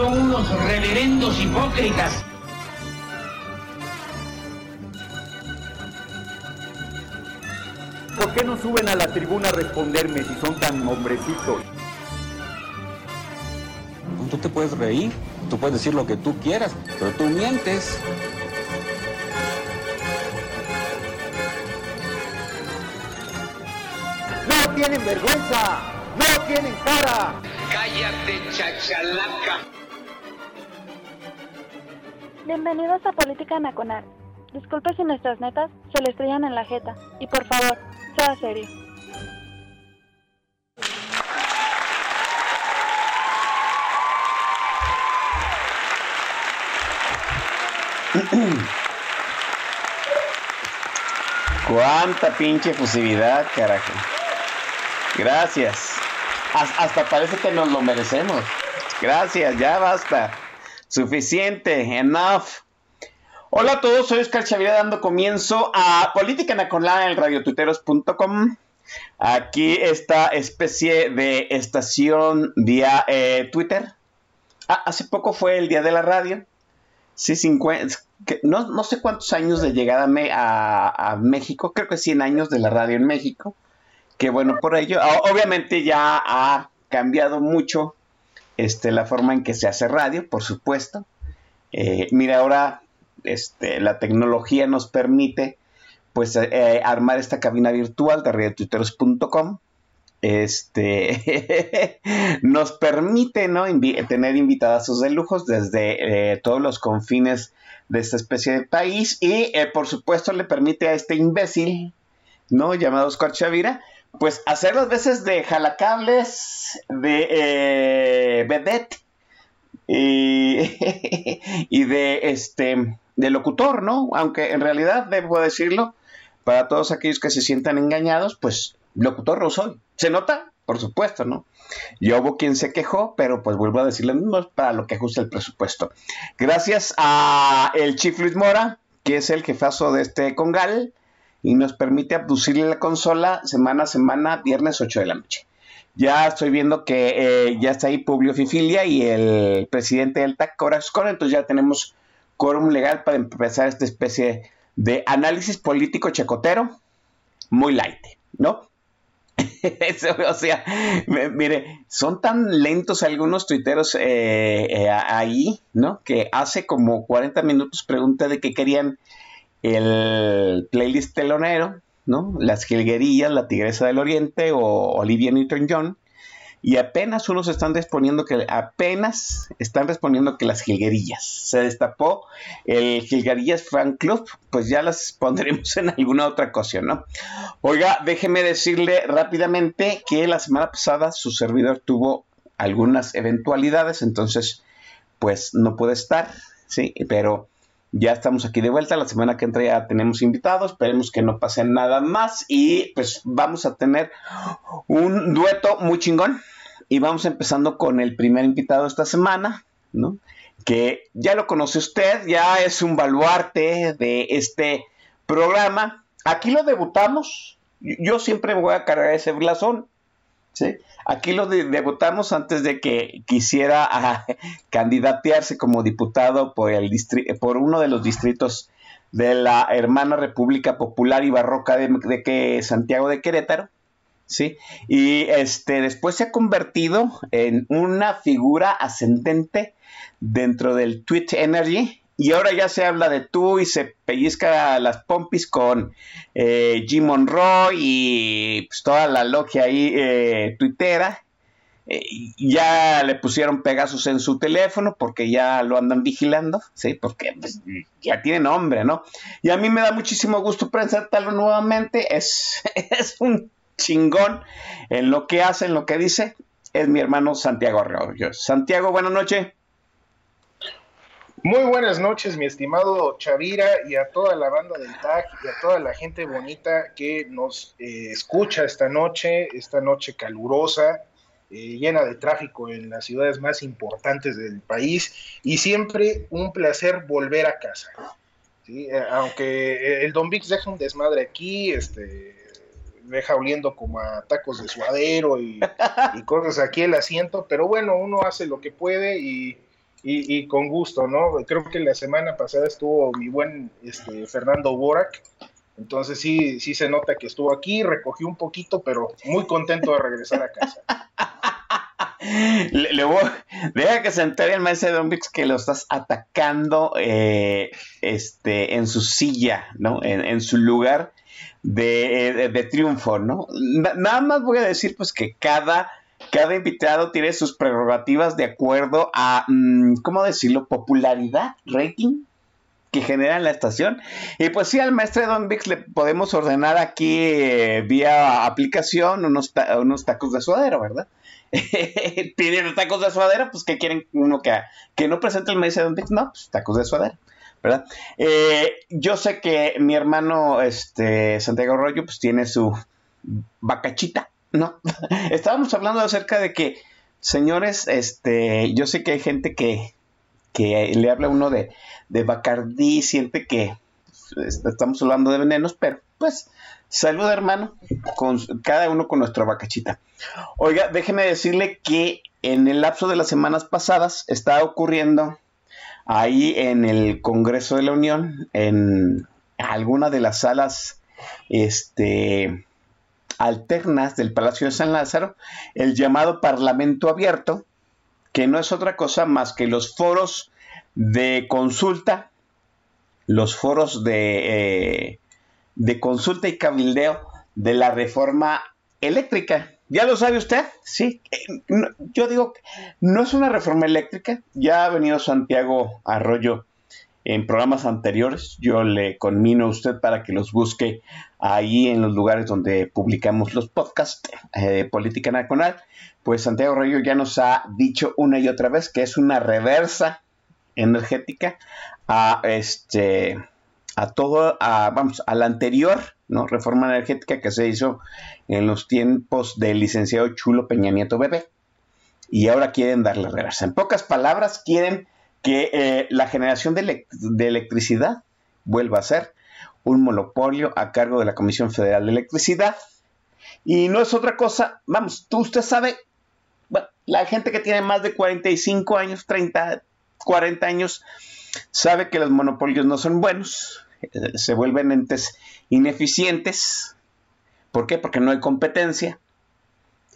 Son unos reverendos hipócritas. ¿Por qué no suben a la tribuna a responderme si son tan hombrecitos? Tú te puedes reír, tú puedes decir lo que tú quieras, pero tú mientes. ¡No tienen vergüenza! ¡No tienen cara! Cállate, chachalaca. Bienvenidos a Política Nacional. Disculpe si nuestras netas se le estrellan en la jeta. Y por favor, sea serio. Cuánta pinche efusividad, carajo. Gracias. Hasta parece que nos lo merecemos. Gracias, ya basta. Suficiente, enough. Hola a todos, soy Oscar Chavira dando comienzo a Política Nacolá en radiotuteros.com. Aquí esta especie de estación vía eh, Twitter. Ah, hace poco fue el día de la radio. Sí, 50, no, sé cuántos años de llegada a, a, México, creo que 100 años de la radio en México. Que bueno, por ello, obviamente ya ha cambiado mucho este, la forma en que se hace radio, por supuesto. Eh, mira, ahora este, la tecnología nos permite pues eh, armar esta cabina virtual de radiotuiteros.com este nos permite ¿no? tener invitados de lujos desde eh, todos los confines de esta especie de país y eh, por supuesto le permite a este imbécil no llamado Oscar Chavira pues hacer las veces de jalacables de eh, vedette y, de este de locutor no aunque en realidad debo decirlo para todos aquellos que se sientan engañados pues locutor no soy. ¿Se nota? Por supuesto, ¿no? Yo hubo quien se quejó, pero pues vuelvo a decirle mismo para lo que ajusta el presupuesto. Gracias a el Chief Luis Mora, que es el jefazo de este Congal, y nos permite abducirle la consola semana a semana, viernes 8 de la noche. Ya estoy viendo que eh, ya está ahí Publio Fifilia y el presidente del TAC, Corazón, entonces ya tenemos quórum legal para empezar esta especie de análisis político checotero muy light, ¿no? o sea, mire, son tan lentos algunos tuiteros eh, eh, ahí, ¿no? Que hace como 40 minutos pregunté de qué querían el playlist telonero, ¿no? Las jilguerillas, la tigresa del oriente o Olivia Newton-John. Y apenas unos están respondiendo que apenas están respondiendo que las jilguerillas. Se destapó el jilguerillas fan club pues ya las pondremos en alguna otra ocasión no oiga déjeme decirle rápidamente que la semana pasada su servidor tuvo algunas eventualidades entonces pues no puede estar sí pero ya estamos aquí de vuelta. La semana que entra ya tenemos invitados. Esperemos que no pase nada más. Y pues vamos a tener un dueto muy chingón. Y vamos empezando con el primer invitado esta semana, ¿no? Que ya lo conoce usted, ya es un baluarte de este programa. Aquí lo debutamos. Yo siempre voy a cargar ese blasón. ¿Sí? Aquí lo debutamos antes de que quisiera ah, candidatearse como diputado por, el por uno de los distritos de la hermana República Popular y Barroca de, que Santiago de Querétaro. ¿sí? Y este, después se ha convertido en una figura ascendente dentro del Tweet Energy. Y ahora ya se habla de tú y se pellizca las pompis con eh, Jim Monroe y pues, toda la logia ahí eh, tuitera. Eh, ya le pusieron Pegasus en su teléfono porque ya lo andan vigilando, ¿sí? Porque pues, ya tiene nombre, ¿no? Y a mí me da muchísimo gusto presentarlo nuevamente. Es, es un chingón en lo que hace, en lo que dice, es mi hermano Santiago Arroyo. Santiago, buenas noches. Muy buenas noches, mi estimado Chavira, y a toda la banda del TAC y a toda la gente bonita que nos eh, escucha esta noche, esta noche calurosa, eh, llena de tráfico en las ciudades más importantes del país, y siempre un placer volver a casa. Eh, aunque el Don Vix deja un desmadre aquí, este, deja oliendo como a tacos de suadero y, cosas aquí el asiento, pero bueno, uno hace lo que puede y, y, con gusto, ¿no? Creo que la semana pasada estuvo mi buen este, Fernando Borak, entonces sí, sí se nota que estuvo aquí, recogió un poquito, pero muy contento de regresar a casa. Le, deja que se entere el maestro de Don Vix que lo estás atacando eh, este, en su silla, ¿no? En, su lugar de, triunfo, ¿no? nada más voy a decir pues que cada cada invitado tiene sus prerrogativas de acuerdo a, mm, ¿cómo decirlo?, popularidad, rating que genera en la estación. Y pues sí, al maestro Don Vix le podemos ordenar aquí eh, vía aplicación unos, unos tacos de suadero, ¿verdad? Piden tacos de suadero, pues que quieren uno que, que no presente el maestro Don Vix, no, pues tacos de suadero. ¿verdad? Eh, yo sé que mi hermano este, Santiago Arroyo pues tiene su bacachita, no, estábamos hablando acerca de que, señores, este, yo sé que hay gente que, que le habla uno de, de Bacardí, siente que pues, estamos hablando de venenos, pero pues, salud hermano, con cada uno con nuestra bacachita. Oiga, déjeme decirle que en el lapso de las semanas pasadas está ocurriendo ahí en el Congreso de la Unión, en alguna de las salas, este, alternas del Palacio de San Lázaro, el llamado Parlamento Abierto, que no es otra cosa más que los foros de consulta, los foros de, eh, consulta y cabildeo de la reforma eléctrica. ¿Ya lo sabe usted? Sí. Eh, yo digo, no es una reforma eléctrica. Ya ha venido Santiago Arroyo en programas anteriores. Yo le conmino a usted para que los busque ahí en los lugares donde publicamos los podcasts eh, de Política Nacional. Pues Santiago Rayo ya nos ha dicho una y otra vez que es una reversa energética a este a todo a, vamos a la anterior no reforma energética que se hizo en los tiempos del licenciado Chulo Peña Nieto Bebé. Y ahora quieren darle reversa. En pocas palabras quieren que eh, la generación de, electricidad vuelva a ser un monopolio a cargo de la Comisión Federal de Electricidad. Y no es otra cosa, vamos, tú usted sabe, la gente que tiene más de 45 años, 30, 40 años, sabe que los monopolios no son buenos, eh, se vuelven entes ineficientes. ¿Por qué? Porque no hay competencia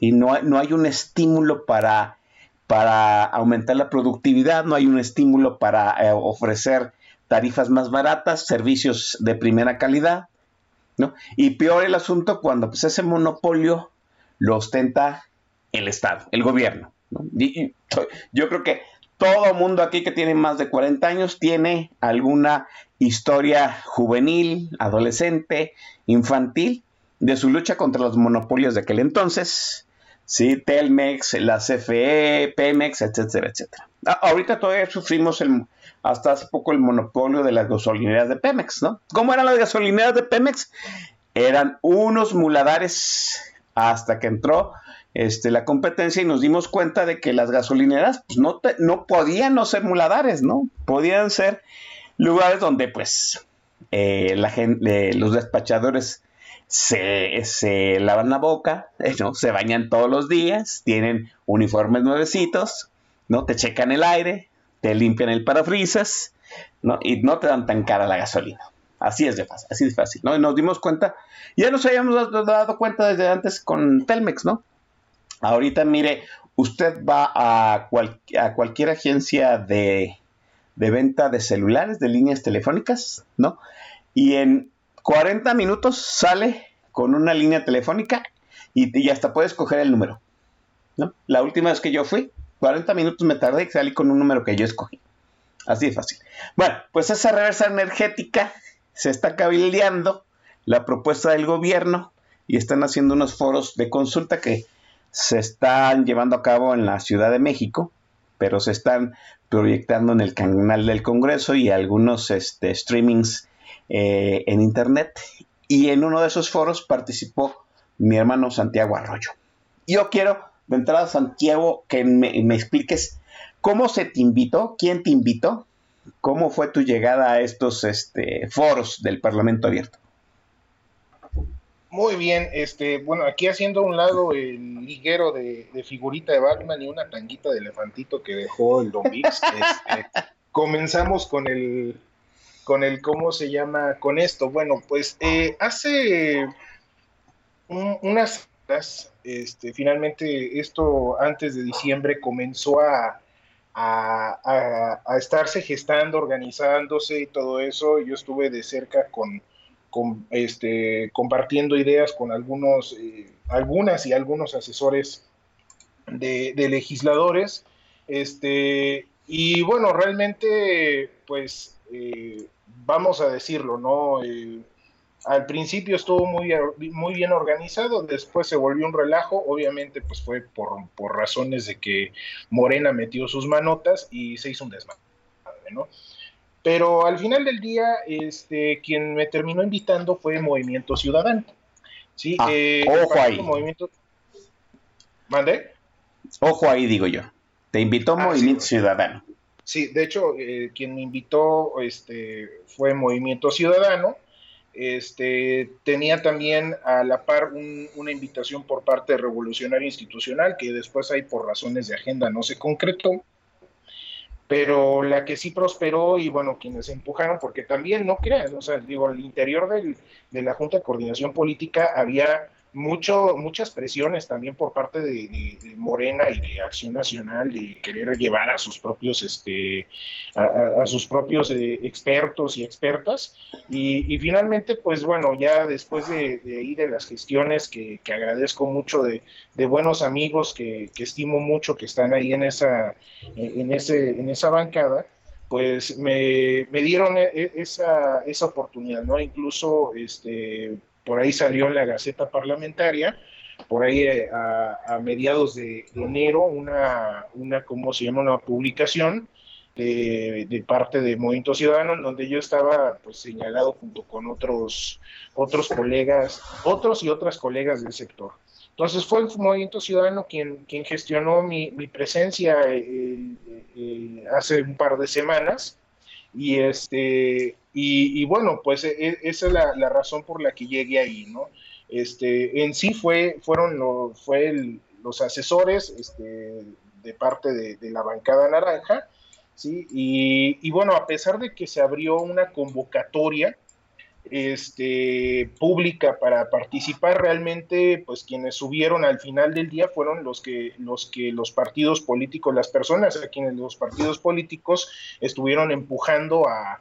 y no no hay un estímulo para para aumentar la productividad, no hay un estímulo para eh, ofrecer tarifas más baratas, servicios de primera calidad, ¿no? Y peor el asunto cuando pues, ese monopolio lo ostenta el Estado, el gobierno. yo creo que todo mundo aquí que tiene más de 40 años tiene alguna historia juvenil, adolescente, infantil de su lucha contra los monopolios de aquel entonces ¿sí? Telmex, la CFE, Pemex, etcétera, etcétera. ahorita todavía sufrimos el, hasta hace poco el monopolio de las gasolineras de Pemex, ¿no? ¿Cómo eran las gasolineras de Pemex? Eran unos muladares hasta que entró este, la competencia y nos dimos cuenta de que las gasolineras pues, no, no podían no ser muladares, ¿no? Podían ser lugares donde pues eh, la gente, los despachadores se, lavan la boca, ¿no? se bañan todos los días, tienen uniformes nuevecitos, ¿no? Te checan el aire, te limpian el parabrisas, ¿no? Y no te dan tan cara la gasolina. Así es de fácil, así de fácil, ¿no? Y nos dimos cuenta, ya nos habíamos dado cuenta desde antes con Telmex, ¿no? Ahorita, mire, usted va a, a cualquier agencia de, de venta de celulares, de líneas telefónicas, ¿no? Y en 40 minutos sale con una línea telefónica y, hasta puedes coger el número. La última vez que yo fui, 40 minutos me tardé y salí con un número que yo escogí. Así de fácil. Bueno, pues esa reversa energética se está cabildeando la propuesta del gobierno y están haciendo unos foros de consulta que se están llevando a cabo en la Ciudad de México, pero se están proyectando en el canal del Congreso y algunos este, streamings eh, en internet y en uno de esos foros participó mi hermano Santiago Arroyo. Yo quiero, de entrada, Santiago, que me, expliques cómo se te invitó, quién te invitó, cómo fue tu llegada a estos este, foros del Parlamento Abierto. Muy bien, este, bueno, aquí haciendo a un lado el liguero de, figurita de Batman y una tanguita de elefantito que dejó el Don Vix, este, comenzamos con el, con el, ¿cómo se llama? Con esto. Bueno, pues eh, hace unas este, finalmente esto antes de diciembre comenzó a, a, a, estarse gestando, organizándose y todo eso. Yo estuve de cerca con, con este, compartiendo ideas con algunos, eh, algunas y algunos asesores de, de, legisladores. Este, y bueno, realmente, pues, eh, vamos a decirlo, ¿no? Eh, al principio estuvo muy, muy bien organizado, después se volvió un relajo, obviamente pues fue por, por razones de que Morena metió sus manotas y se hizo un desmadre, ¿no? Pero al final del día, este, quien me terminó invitando fue Movimiento Ciudadano. Sí, ah, eh, ojo ahí. Movimiento... ¿Mande? Ojo ahí, digo yo. Te invitó ah, Movimiento Ciudadano. Sí, de hecho, eh, quien me invitó este, fue Movimiento Ciudadano. Este, tenía también a la par una invitación por parte de Revolucionario Institucional, que después ahí por razones de agenda no se concretó. Pero la que sí prosperó y bueno, quienes empujaron, porque también no crean, o sea, digo, al interior del, de la Junta de Coordinación Política había mucho, muchas presiones también por parte de, Morena y de Acción Nacional de querer llevar a sus propios, este, a, sus propios eh, expertos y expertas. Y, finalmente, pues bueno, ya después de, ahí de las gestiones que, agradezco mucho de, buenos amigos que, estimo mucho que están ahí en esa, en ese, en esa bancada, pues me, me dieron e, e, esa, esa oportunidad, ¿no? Incluso este por ahí salió la Gaceta Parlamentaria, por ahí eh, a, mediados de, enero, una, una, ¿cómo se llama? Una publicación de, parte de Movimiento Ciudadano, donde yo estaba pues, señalado junto con otros, otros colegas, otros y otras colegas del sector. Entonces fue el Movimiento Ciudadano quien, quien gestionó mi, mi presencia eh, eh, hace un par de semanas y este y, bueno, pues e, e, esa es la, razón por la que llegué ahí, ¿no? Este, en sí fue, fueron fue los asesores este, de parte de, la bancada naranja, ¿sí? Y, y, bueno, a pesar de que se abrió una convocatoria este, pública para participar, realmente, pues quienes subieron al final del día fueron los que, los que los partidos políticos, las personas a quienes los partidos políticos estuvieron empujando a,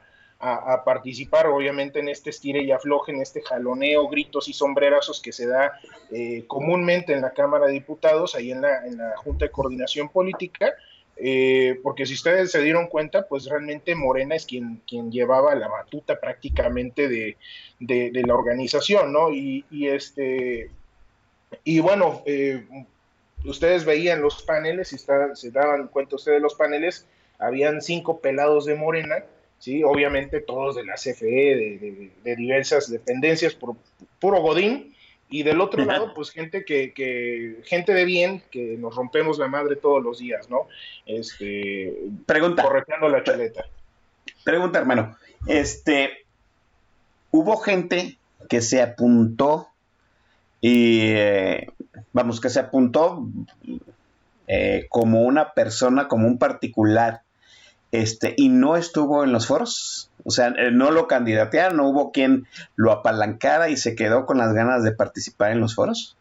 participar, obviamente, en este estire y afloje, en este jaloneo, gritos y sombrerazos que se da eh, comúnmente en la Cámara de Diputados, ahí en la, en la Junta de Coordinación Política, eh, porque si ustedes se dieron cuenta, pues realmente Morena es quien, quien llevaba la batuta prácticamente de, la organización, ¿no? Y, este, y bueno, eh, ustedes veían los paneles, y se daban cuenta ustedes de los paneles, habían cinco pelados de Morena, ¿sí? Obviamente todos de la CFE, de, de diversas dependencias, por puro Godín, y del otro lado, pues gente que, que, gente de bien, que nos rompemos la madre todos los días, ¿no? Este, pregunta. Correteando la chaleta. Pregunta, hermano. Este, hubo gente que se apuntó y, eh, vamos, que se apuntó eh, como una persona, como un particular, este, y no estuvo en los foros. O sea, eh, no lo candidatearon, no hubo quien lo apalancara y se quedó con las ganas de participar en los foros.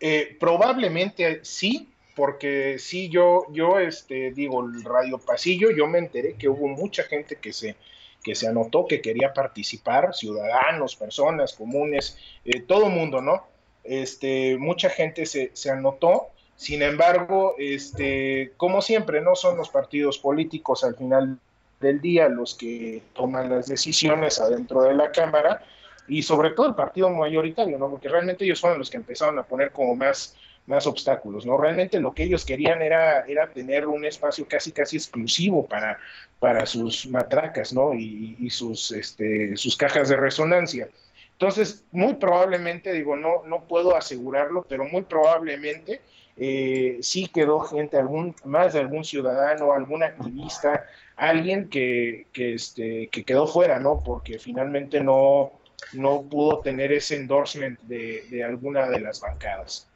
Eh, probablemente sí, porque sí, yo, yo este, digo, el radio pasillo, yo me enteré que hubo mucha gente que se, que se anotó, que quería participar, ciudadanos, personas comunes, eh, todo mundo, ¿no? Este, mucha gente se, se anotó, sin embargo, este, como siempre, no son los partidos políticos al final del día los que toman las decisiones adentro de la Cámara y sobre todo el partido mayoritario, ¿no? Porque realmente ellos fueron los que empezaron a poner como más, más obstáculos, ¿no? Realmente lo que ellos querían era, era tener un espacio casi casi exclusivo para, para sus matracas, ¿no? Y, sus, este, sus cajas de resonancia. Entonces, muy probablemente, digo, no, no puedo asegurarlo, pero muy probablemente eh, sí quedó gente, algún, más de algún ciudadano, algún activista, alguien que, que, este, que quedó fuera, ¿no? Porque finalmente no, no pudo tener ese endorsement de, alguna de las bancadas.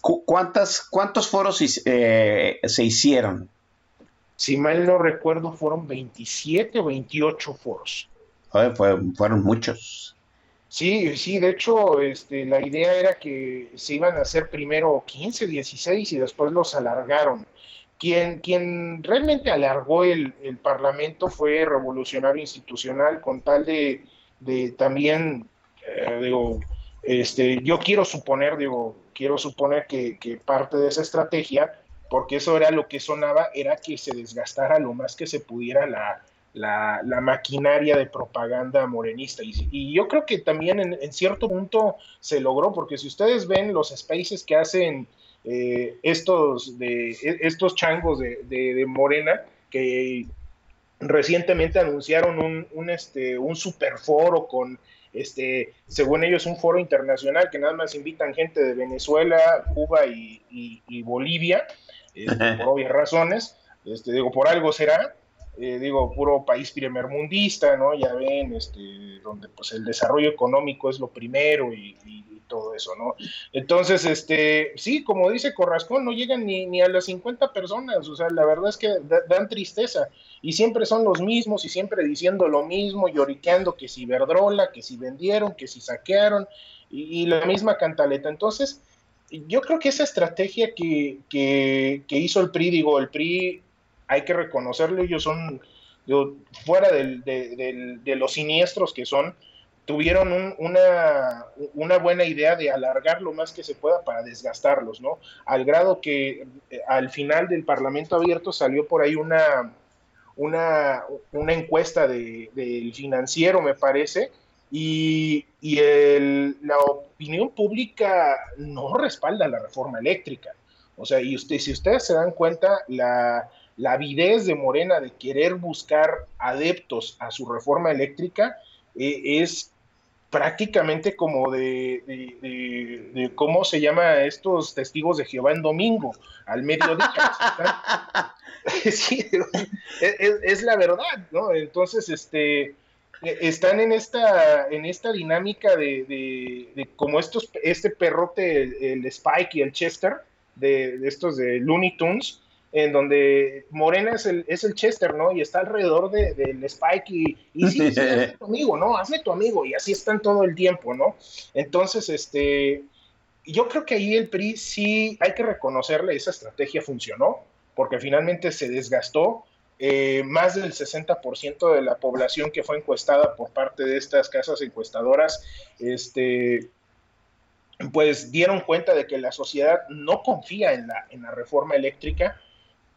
¿Cuántas, ¿Cuántos foros eh, se hicieron? Si mal no recuerdo, fueron 27 o 28 foros. fueron muchos. Sí, sí, de hecho, este, la idea era que se iban a hacer primero 15, 16 y después los alargaron. Quien, quien realmente alargó el, Parlamento fue Revolucionario Institucional con tal de, también, eh, digo, este, yo quiero suponer, digo, quiero suponer que, parte de esa estrategia, porque eso era lo que sonaba, era que se desgastara lo más que se pudiera la, la, maquinaria de propaganda morenista. Y, yo creo que también en, cierto punto se logró, porque si ustedes ven los spaces que hacen eh, estos, de, e, estos changos de, Morena que recientemente anunciaron un, un, este, un super foro con, este, según ellos, un foro internacional que nada más invitan gente de Venezuela, Cuba y, Bolivia, este, por obvias razones. Este, digo, por algo será. Eh, digo, puro país primermundista, ¿no? Ya ven, este, donde pues el desarrollo económico es lo primero y, todo eso, ¿no? Entonces, este, sí, como dice Corrascón, no llegan ni, ni a las 50 personas, o sea, la verdad es que dan tristeza y siempre son los mismos y siempre diciendo lo mismo, lloriqueando que si Verdrola, que si vendieron, que si saquearon y, la misma cantaleta. Entonces, yo creo que esa estrategia que, que, que hizo el PRI, digo, el PRI hay que reconocerlo, ellos son, fuera de, los siniestros que son, tuvieron una, buena idea de alargar lo más que se pueda para desgastarlos, ¿no? Al grado que eh, al final del Parlamento abierto salió por ahí una, encuesta del financiero, me parece, y, la opinión pública no respalda la reforma eléctrica. O sea, y usted, si ustedes se dan cuenta, la, la avidez de Morena de querer buscar adeptos a su reforma eléctrica eh, es prácticamente como de, cómo se llama estos testigos de Jehová en domingo, al mediodía. sí, es, la verdad, ¿no? Entonces, este, están en esta, en esta dinámica de, como estos, este perrote, el, Spike y el Chester, de, de estos de Looney Tunes, en donde Morena es el, es el Chester, ¿no? Y está alrededor del de, Spike y, y sí, sí, hazme tu amigo, ¿no? Hazme tu amigo y así están todo el tiempo, ¿no? Entonces, este, yo creo que ahí el PRI sí hay que reconocerle, esa estrategia funcionó, porque finalmente se desgastó. Eh, más del 60% de la población que fue encuestada por parte de estas casas encuestadoras, este, pues dieron cuenta de que la sociedad no confía en la, en la reforma eléctrica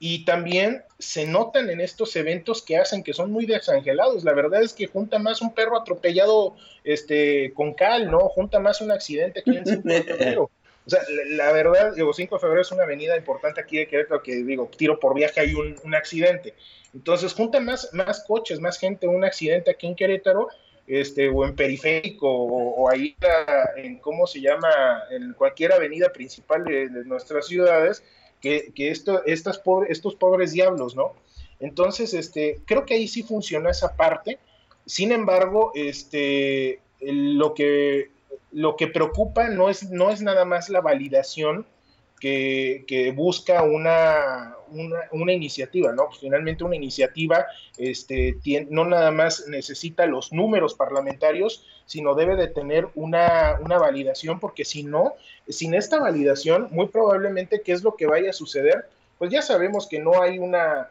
y también se notan en estos eventos que hacen que son muy desangelados. La verdad es que junta más un perro atropellado este, con cal, ¿no? Junta más un accidente aquí en 5 de febrero. O sea, la, verdad, digo, 5 de febrero es una avenida importante aquí de Querétaro que, digo, tiro por viaje hay un, un accidente. Entonces, junta más, más coches, más gente, un accidente aquí en Querétaro, este, o en periférico, o, ahí en, ¿cómo se llama?, en cualquier avenida principal de nuestras ciudades, que, esto, estas estos pobres diablos, ¿no? Entonces, este, creo que ahí sí funciona esa parte. Sin embargo, este, lo, que, lo que preocupa no es, no es nada más la validación que, busca una, una, iniciativa, ¿no? Pues finalmente una iniciativa este, no nada más necesita los números parlamentarios, sino debe de tener una, una validación, porque si no, sin esta validación, muy probablemente, ¿qué es lo que vaya a suceder? Pues ya sabemos que no hay una,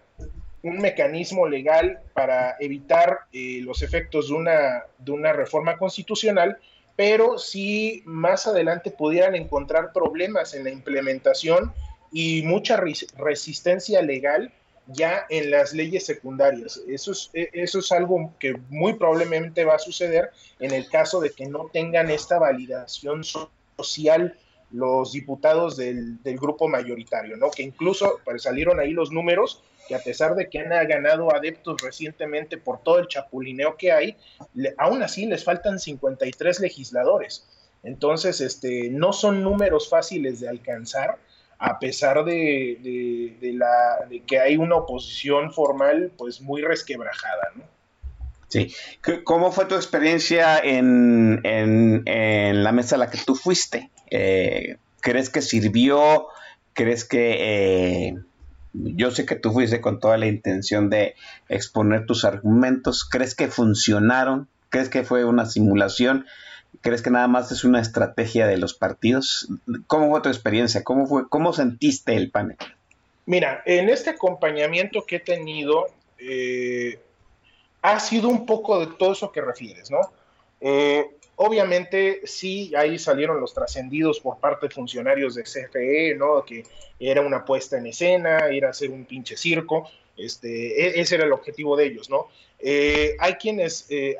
un mecanismo legal para evitar eh, los efectos de una, de una reforma constitucional, pero si más adelante pudieran encontrar problemas en la implementación y mucha resistencia legal ya en las leyes secundarias. Eso es, e, eso es algo que muy probablemente va a suceder en el caso de que no tengan esta validación social los diputados del, del grupo mayoritario, ¿no? Que incluso pues, salieron ahí los números que a pesar de que han ganado adeptos recientemente por todo el chapulineo que hay, aún así les faltan 53 legisladores. Entonces, este, no son números fáciles de alcanzar, a pesar de, la, que hay una oposición formal pues muy resquebrajada. ¿no? Sí. ¿Cómo fue tu experiencia en, en, la mesa a la que tú fuiste? Eh, ¿Crees que sirvió? ¿Crees que... Eh, yo sé que tú fuiste con toda la intención de exponer tus argumentos. ¿Crees que funcionaron? ¿Crees que fue una simulación? ¿Crees que nada más es una estrategia de los partidos? ¿Cómo fue tu experiencia? ¿Cómo, fue, cómo sentiste el panel? Mira, en este acompañamiento que he tenido, eh, ha sido un poco de todo eso que refieres, ¿no? Eh, obviamente sí, ahí salieron los trascendidos por parte de funcionarios de CFE, ¿no? Que era una puesta en escena, era hacer un pinche circo, este, e, ese era el objetivo de ellos, ¿no? Eh, hay quienes, eh,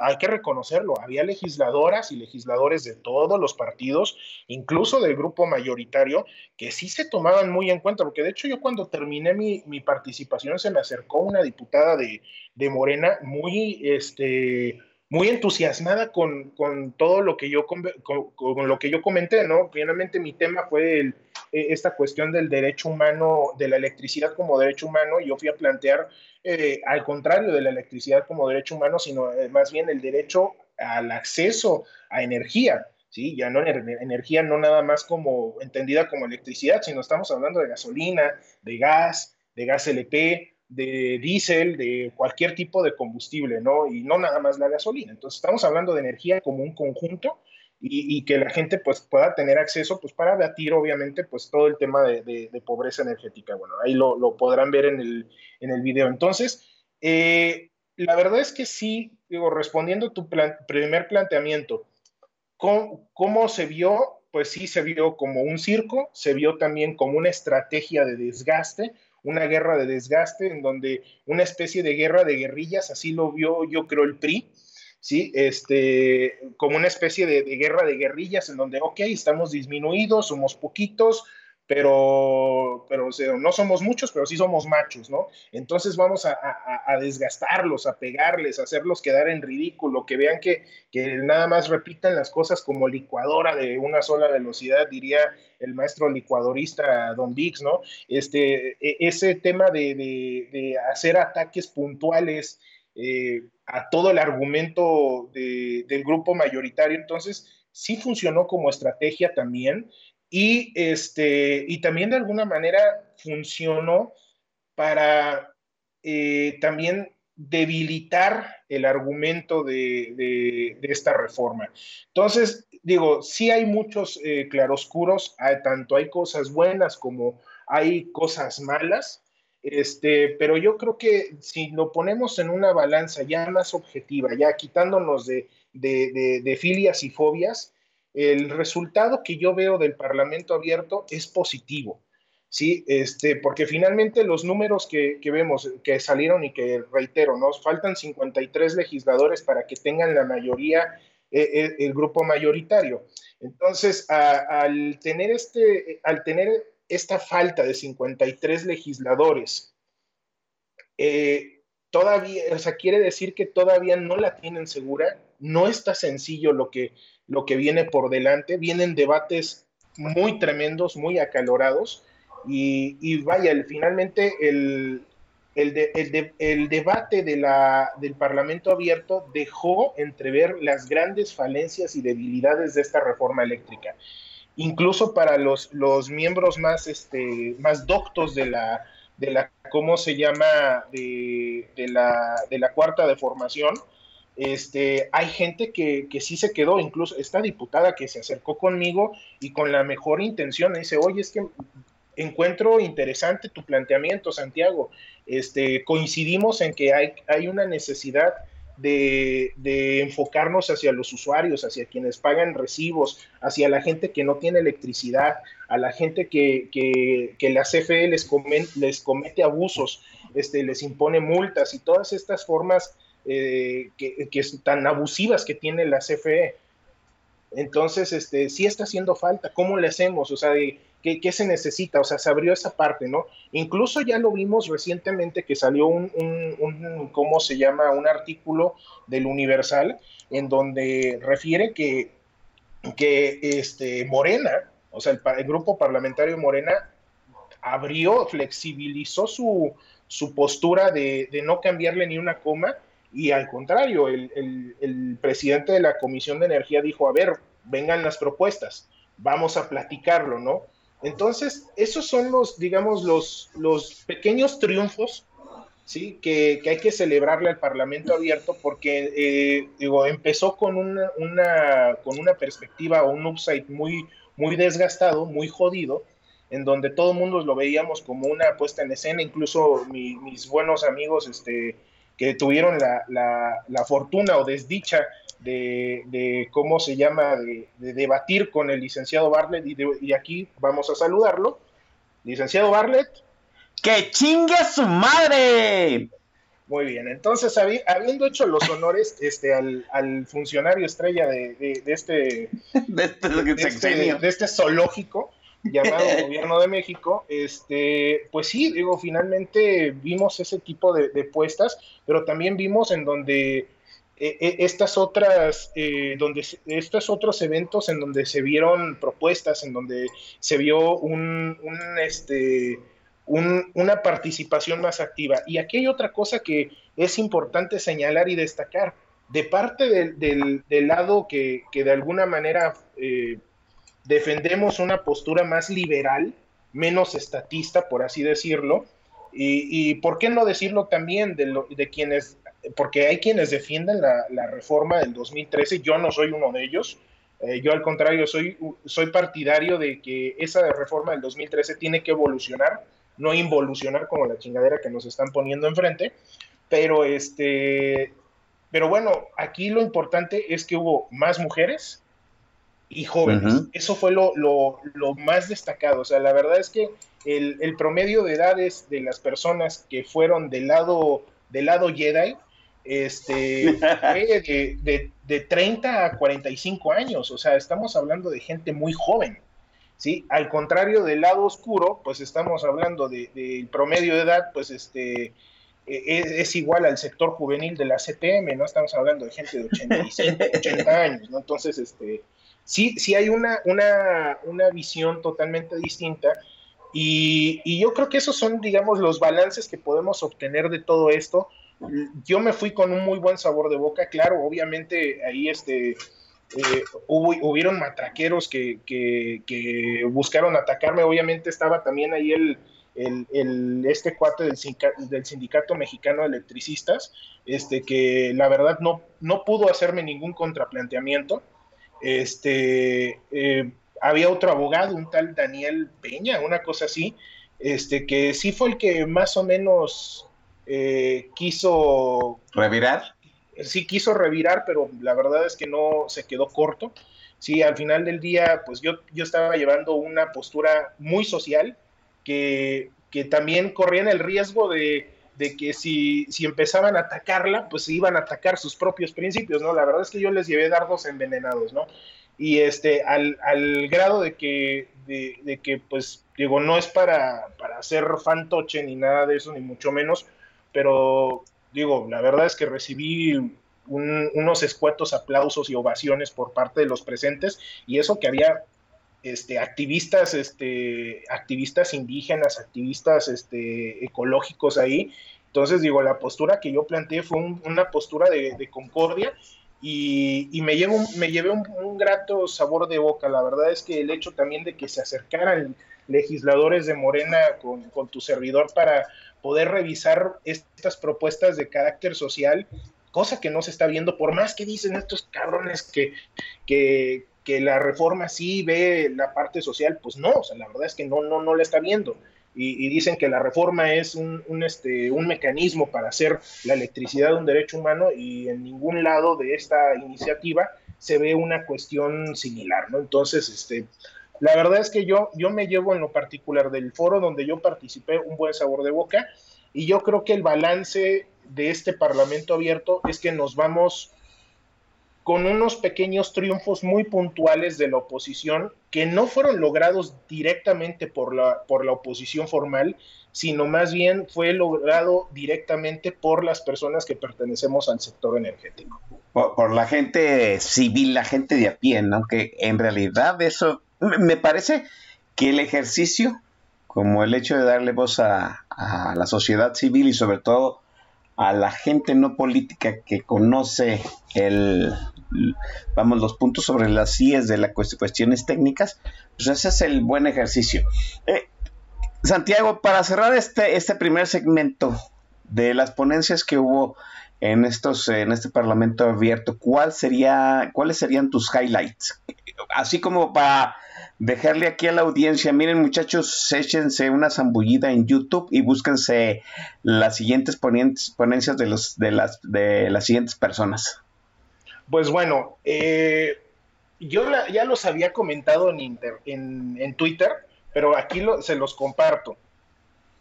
hay que reconocerlo, había legisladoras y legisladores de todos los partidos, incluso del grupo mayoritario, que sí se tomaban muy en cuenta, porque de hecho yo cuando terminé mi, mi participación se me acercó una diputada de, de Morena muy, este, muy entusiasmada con, todo lo que yo con, lo que yo comenté, ¿no? Finalmente mi tema fue e, esta cuestión del derecho humano, de la electricidad como derecho humano, y yo fui a plantear eh, al contrario de la electricidad como derecho humano, sino eh, más bien el derecho al acceso a energía, ¿sí? Ya no energía no nada más como entendida como electricidad, sino estamos hablando de gasolina, de gas, de gas LP, de diésel, de cualquier tipo de combustible, ¿no? Y no nada más la gasolina. Entonces, estamos hablando de energía como un conjunto y, que la gente pues pueda tener acceso pues para batir obviamente pues todo el tema de, pobreza energética. Bueno, ahí lo, podrán ver en el, en el video. Entonces, eh, la verdad es que sí, digo, respondiendo a tu primer planteamiento, ¿cómo, ¿cómo se vio? Pues sí se vio como un circo, se vio también como una estrategia de desgaste, una guerra de desgaste, en donde una especie de guerra de guerrillas, así lo vio yo creo el PRI, ¿sí? Este, como una especie de, guerra de guerrillas en donde, ok, estamos disminuidos, somos poquitos, pero, pero no somos muchos, pero sí somos machos, ¿no? Entonces vamos a, desgastarlos, a pegarles, a hacerlos quedar en ridículo, que vean que, que, nada más repitan las cosas como licuadora de una sola velocidad, diría el maestro licuadorista Don Dix, ¿no? Este, e, ese tema de, hacer ataques puntuales eh, a todo el argumento del grupo mayoritario, entonces sí funcionó como estrategia también y, este, y también de alguna manera funcionó para eh, también debilitar el argumento de, esta reforma. Entonces, digo, sí hay muchos eh, claroscuros, tanto hay cosas buenas como hay cosas malas, este, pero yo creo que si lo ponemos en una balanza ya más objetiva, ya quitándonos de, de filias y fobias, el resultado que yo veo del Parlamento abierto es positivo. Sí, este, porque finalmente los números que, vemos, que salieron y que reitero, nos faltan 53 legisladores para que tengan la mayoría, eh, eh, el grupo mayoritario. Entonces, al, tener este, al tener esta falta de 53 legisladores, eh, todavía, o sea, quiere decir que todavía no la tienen segura, no está sencillo lo que, lo que viene por delante. Vienen debates muy tremendos, muy acalorados. Y, vaya, finalmente el, el, debate de la, del Parlamento abierto dejó entrever las grandes falencias y debilidades de esta reforma eléctrica. Incluso para los, los miembros más, este, más doctos de la, de la, ¿cómo se llama?, de, de, la, de la cuarta de formación, este, hay gente que, que, sí se quedó, incluso esta diputada que se acercó conmigo y con la mejor intención dice, oye, es que encuentro interesante tu planteamiento, Santiago. Este, coincidimos en que hay, hay una necesidad de, enfocarnos hacia los usuarios, hacia quienes pagan recibos, hacia la gente que no tiene electricidad, a la gente que, que, la CFE les, les comete abusos, este, les impone multas y todas estas formas eh, que, que tan abusivas que tiene la CFE. Entonces, este, sí está haciendo falta. ¿Cómo le hacemos? O sea, ¿qué, ¿qué, se necesita? O sea, se abrió esa parte, ¿no? Incluso ya lo vimos recientemente que salió un, un, ¿cómo se llama? Un artículo del Universal en donde refiere que, que este, Morena, o sea, el, grupo parlamentario Morena abrió, flexibilizó su, su postura de no cambiarle ni una coma y al contrario, el, presidente de la Comisión de Energía dijo, a ver, vengan las propuestas, vamos a platicarlo, ¿no? Entonces, esos son los, digamos, los, los pequeños triunfos, ¿sí? Que, hay que celebrarle al Parlamento abierto porque, eh, digo, empezó con una, una, con una perspectiva o un upside muy, muy desgastado, muy jodido, en donde todo el mundo lo veíamos como una puesta en escena, incluso mis buenos amigos este, que tuvieron la, fortuna o desdicha de, ¿cómo se llama?, de, debatir con el licenciado Bartlett, y, aquí vamos a saludarlo. Licenciado Bartlett. ¡Que chingue su madre! Muy bien, entonces habiendo hecho los honores este, al, funcionario estrella de, este, este, este, de este zoológico, llamado Gobierno de México, este, pues sí, digo, finalmente vimos ese tipo de, puestas, pero también vimos en donde eh, eh, estas otras, eh, donde estos otros eventos en donde se vieron propuestas, en donde se vio un, este, una participación más activa. Y aquí hay otra cosa que es importante señalar y destacar. De parte del, lado que, que, de alguna manera defendemos una postura más liberal, menos estatista, por así decirlo, y, por qué no decirlo también de, de quienes, porque hay quienes defienden la, reforma del 2013, yo no soy uno de ellos, eh, yo al contrario soy, soy partidario de que esa reforma del 2013 tiene que evolucionar, no involucionar como la chingadera que nos están poniendo enfrente, pero este, pero bueno, aquí lo importante es que hubo más mujeres, y jóvenes. Eso fue lo, más destacado. O sea, la verdad es que el, promedio de edades de las personas que fueron del lado, del lado Jedi este, fue de, de, 30 a 45 años. O sea, estamos hablando de gente muy joven. ¿sí? Al contrario del lado oscuro, pues estamos hablando del de, promedio de edad, pues este, e, es, es, igual al sector juvenil de la CTM, ¿no? Estamos hablando de gente de 85, 80 años, ¿no? Entonces, este, sí, sí hay una, una, visión totalmente distinta. Y, yo creo que esos son, digamos, los balances que podemos obtener de todo esto. Yo me fui con un muy buen sabor de boca, claro, obviamente ahí este, eh, hubo, hubieron matraqueros que, que, buscaron atacarme, obviamente estaba también ahí el, el, este cuate del, del, Sindicato Mexicano de Electricistas, este, que la verdad no, no pudo hacerme ningún contraplanteamiento. Este, eh, había otro abogado, un tal Daniel Peña, una cosa así, este, que sí fue el que más o menos eh, quiso... ¿Revirar? Sí, quiso revirar, pero la verdad es que no se quedó corto. Sí, al final del día, pues yo, yo estaba llevando una postura muy social que, que también corrían el riesgo de, de que si, si empezaban a atacarla, pues iban a atacar sus propios principios, ¿no? La verdad es que yo les llevé dardos envenenados, ¿no? Y este, al, al grado de que, de, que, pues, digo, no es para, para hacer fantoche ni nada de eso, ni mucho menos, pero digo, la verdad es que recibí unos escuetos aplausos y ovaciones por parte de los presentes, y eso que había este, activistas, este, activistas indígenas, activistas este, ecológicos ahí. Entonces, digo, la postura que yo planteé fue una postura de, concordia y, me, llevo, me llevé un, grato sabor de boca. La verdad es que el hecho también de que se acercaran legisladores de Morena con, tu servidor para poder revisar estas propuestas de carácter social, cosa que no se está viendo, por más que dicen estos cabrones que, que la reforma sí ve la parte social, pues no, o sea, la verdad es que no, no, no la está viendo. Y, dicen que la reforma es un, este, un mecanismo para hacer la electricidad un derecho humano y en ningún lado de esta iniciativa se ve una cuestión similar, ¿no? Entonces, este, la verdad es que yo, yo me llevo en lo particular del foro donde yo participé un buen sabor de boca y yo creo que el balance de este Parlamento abierto es que nos vamos con unos pequeños triunfos muy puntuales de la oposición que no fueron logrados directamente por la, por la oposición formal, sino más bien fue logrado directamente por las personas que pertenecemos al sector energético. Por, la gente civil, la gente de a pie, ¿no? Que en realidad eso, me parece que el ejercicio, como el hecho de darle voz a, a la sociedad civil y sobre todo a la gente no política que conoce el, vamos, los puntos sobre las IES de las cuestiones técnicas, pues ese es el buen ejercicio. Eh, Santiago, para cerrar este, este primer segmento de las ponencias que hubo en estos en este Parlamento abierto, ¿cuál sería cuáles serían tus highlights? Así como para dejarle aquí a la audiencia, miren muchachos, échense una zambullida en YouTube y búsquense las siguientes ponencias de los de las de las siguientes personas. Pues bueno, eh, yo ya los había comentado en, en, Twitter, pero aquí se los comparto.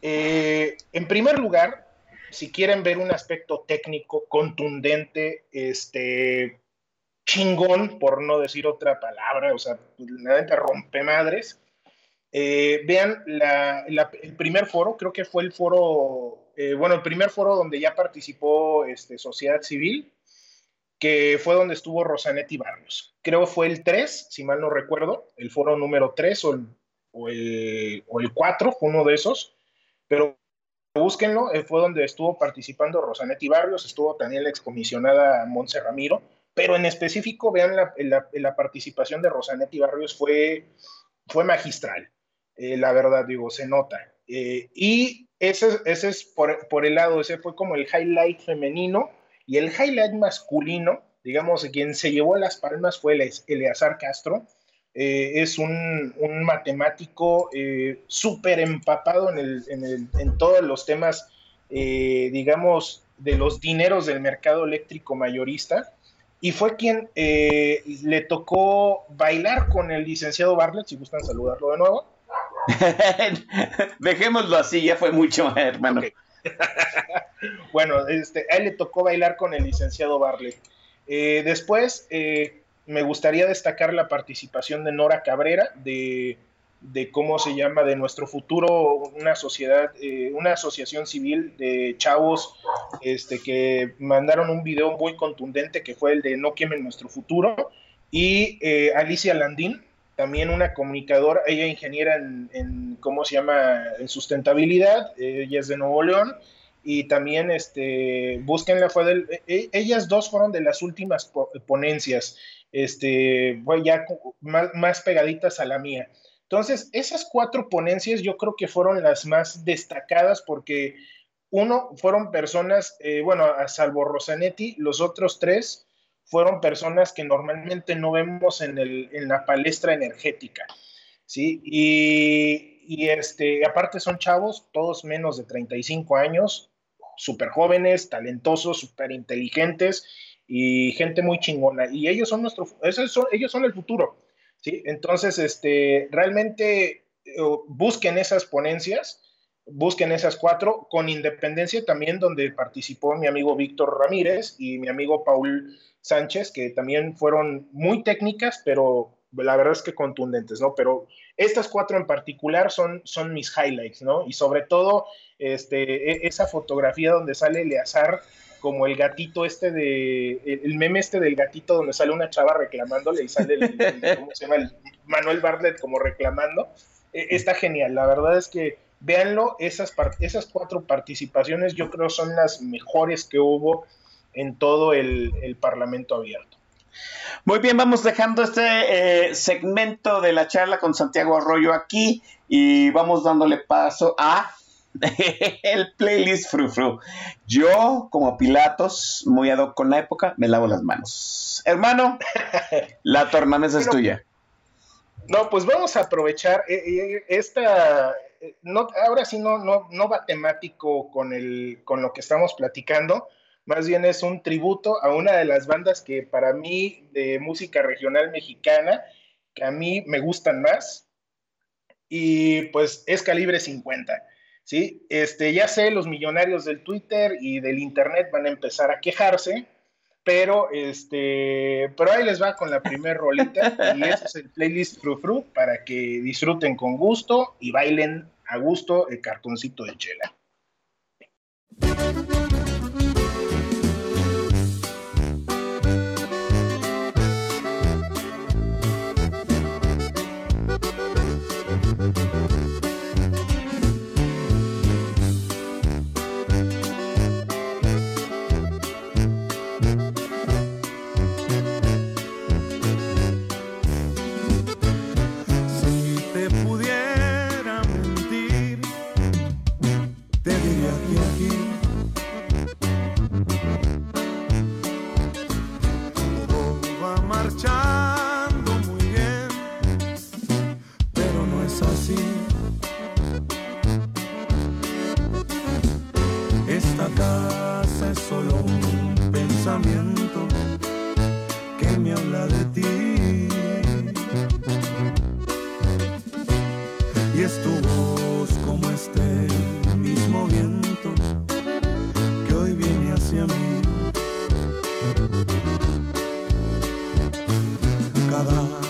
Eh, en primer lugar, si quieren ver un aspecto técnico contundente, este, chingón, por no decir otra palabra, o sea, la rompe madres. Eh, vean el primer foro, creo que fue el foro, bueno, el primer foro donde ya participó este, sociedad civil, que fue donde estuvo Rosanetti Barrios. Creo fue el 3, si mal no recuerdo, el foro número 3 o el, o el, o el 4, fue uno de esos, pero búsquenlo, eh, fue donde estuvo participando Rosanetti Barrios, estuvo también la excomisionada Montse Ramiro, pero en específico, vean la, la, participación de Rosanetti Barrios fue, fue magistral, eh, la verdad, digo, se nota. Eh, y ese, ese es por, por, el lado, ese fue como el highlight femenino y el highlight masculino, digamos, quien se llevó las palmas fue Eleazar Castro, eh, es un, un matemático súper empapado en, el, en, el, en, todos los temas, digamos, de los dineros del mercado eléctrico mayorista y fue quien eh, le tocó bailar con el licenciado Bartlett, si gustan saludarlo de nuevo. Dejémoslo así, ya fue mucho, hermano. bueno, este, a él le tocó bailar con el licenciado Bartlett. Eh, después, eh, me gustaría destacar la participación de Nora Cabrera, de de cómo se llama, de nuestro futuro, una sociedad, eh, una asociación civil de chavos este, que mandaron un video muy contundente que fue el de No quemen nuestro futuro. Y eh, Alicia Landín, también una comunicadora, ella ingeniera en, ¿cómo se llama?, en sustentabilidad, ella es de Nuevo León. Y también, este, búsquenla, fue del, e, e, ellas dos fueron de las últimas ponencias, este, ya más, más pegaditas a la mía. Entonces, esas cuatro ponencias yo creo que fueron las más destacadas porque uno fueron personas, eh, bueno, a salvo Rosanetti, los otros tres fueron personas que normalmente no vemos en, el, en la palestra energética, ¿sí? Y, y, este, aparte son chavos, todos menos de 35 años, súper jóvenes, talentosos, súper inteligentes y gente muy chingona. Y ellos son nuestro, son, ellos son el futuro. Entonces, este, realmente eh, busquen esas ponencias, busquen esas cuatro, con independencia también donde participó mi amigo Víctor Ramírez y mi amigo Paul Sánchez, que también fueron muy técnicas, pero la verdad es que contundentes, ¿no? Pero estas cuatro en particular son, son mis highlights, ¿no? Y sobre todo, este, e, esa fotografía donde sale Eleazar como el gatito este de, el meme este del gatito donde sale una chava reclamándole y sale el, ¿cómo se llama? Manuel Bartlett como reclamando, e, está genial, la verdad es que véanlo, esas, esas cuatro participaciones yo creo son las mejores que hubo en todo el, Parlamento abierto. Muy bien, vamos dejando este eh, segmento de la charla con Santiago Arroyo aquí y vamos dándole paso a el playlist frufru. Yo, como Pilatos, muy ad hoc con la época, me lavo las manos. Hermano, la tornamesa es tuya. No, pues vamos a aprovechar eh, eh, esta. No, ahora sí no, no, no va temático con, el, con lo que estamos platicando. Más bien es un tributo a una de las bandas que para mí de música regional mexicana, que a mí me gustan más. Y pues es calibre 50. ¿sí? Este, ya sé, los millonarios del Twitter y del Internet van a empezar a quejarse, pero, este, pero ahí les va con la primera rolita y ese es el playlist Fru Fru para que disfruten con gusto y bailen a gusto el cartoncito de chela. Cada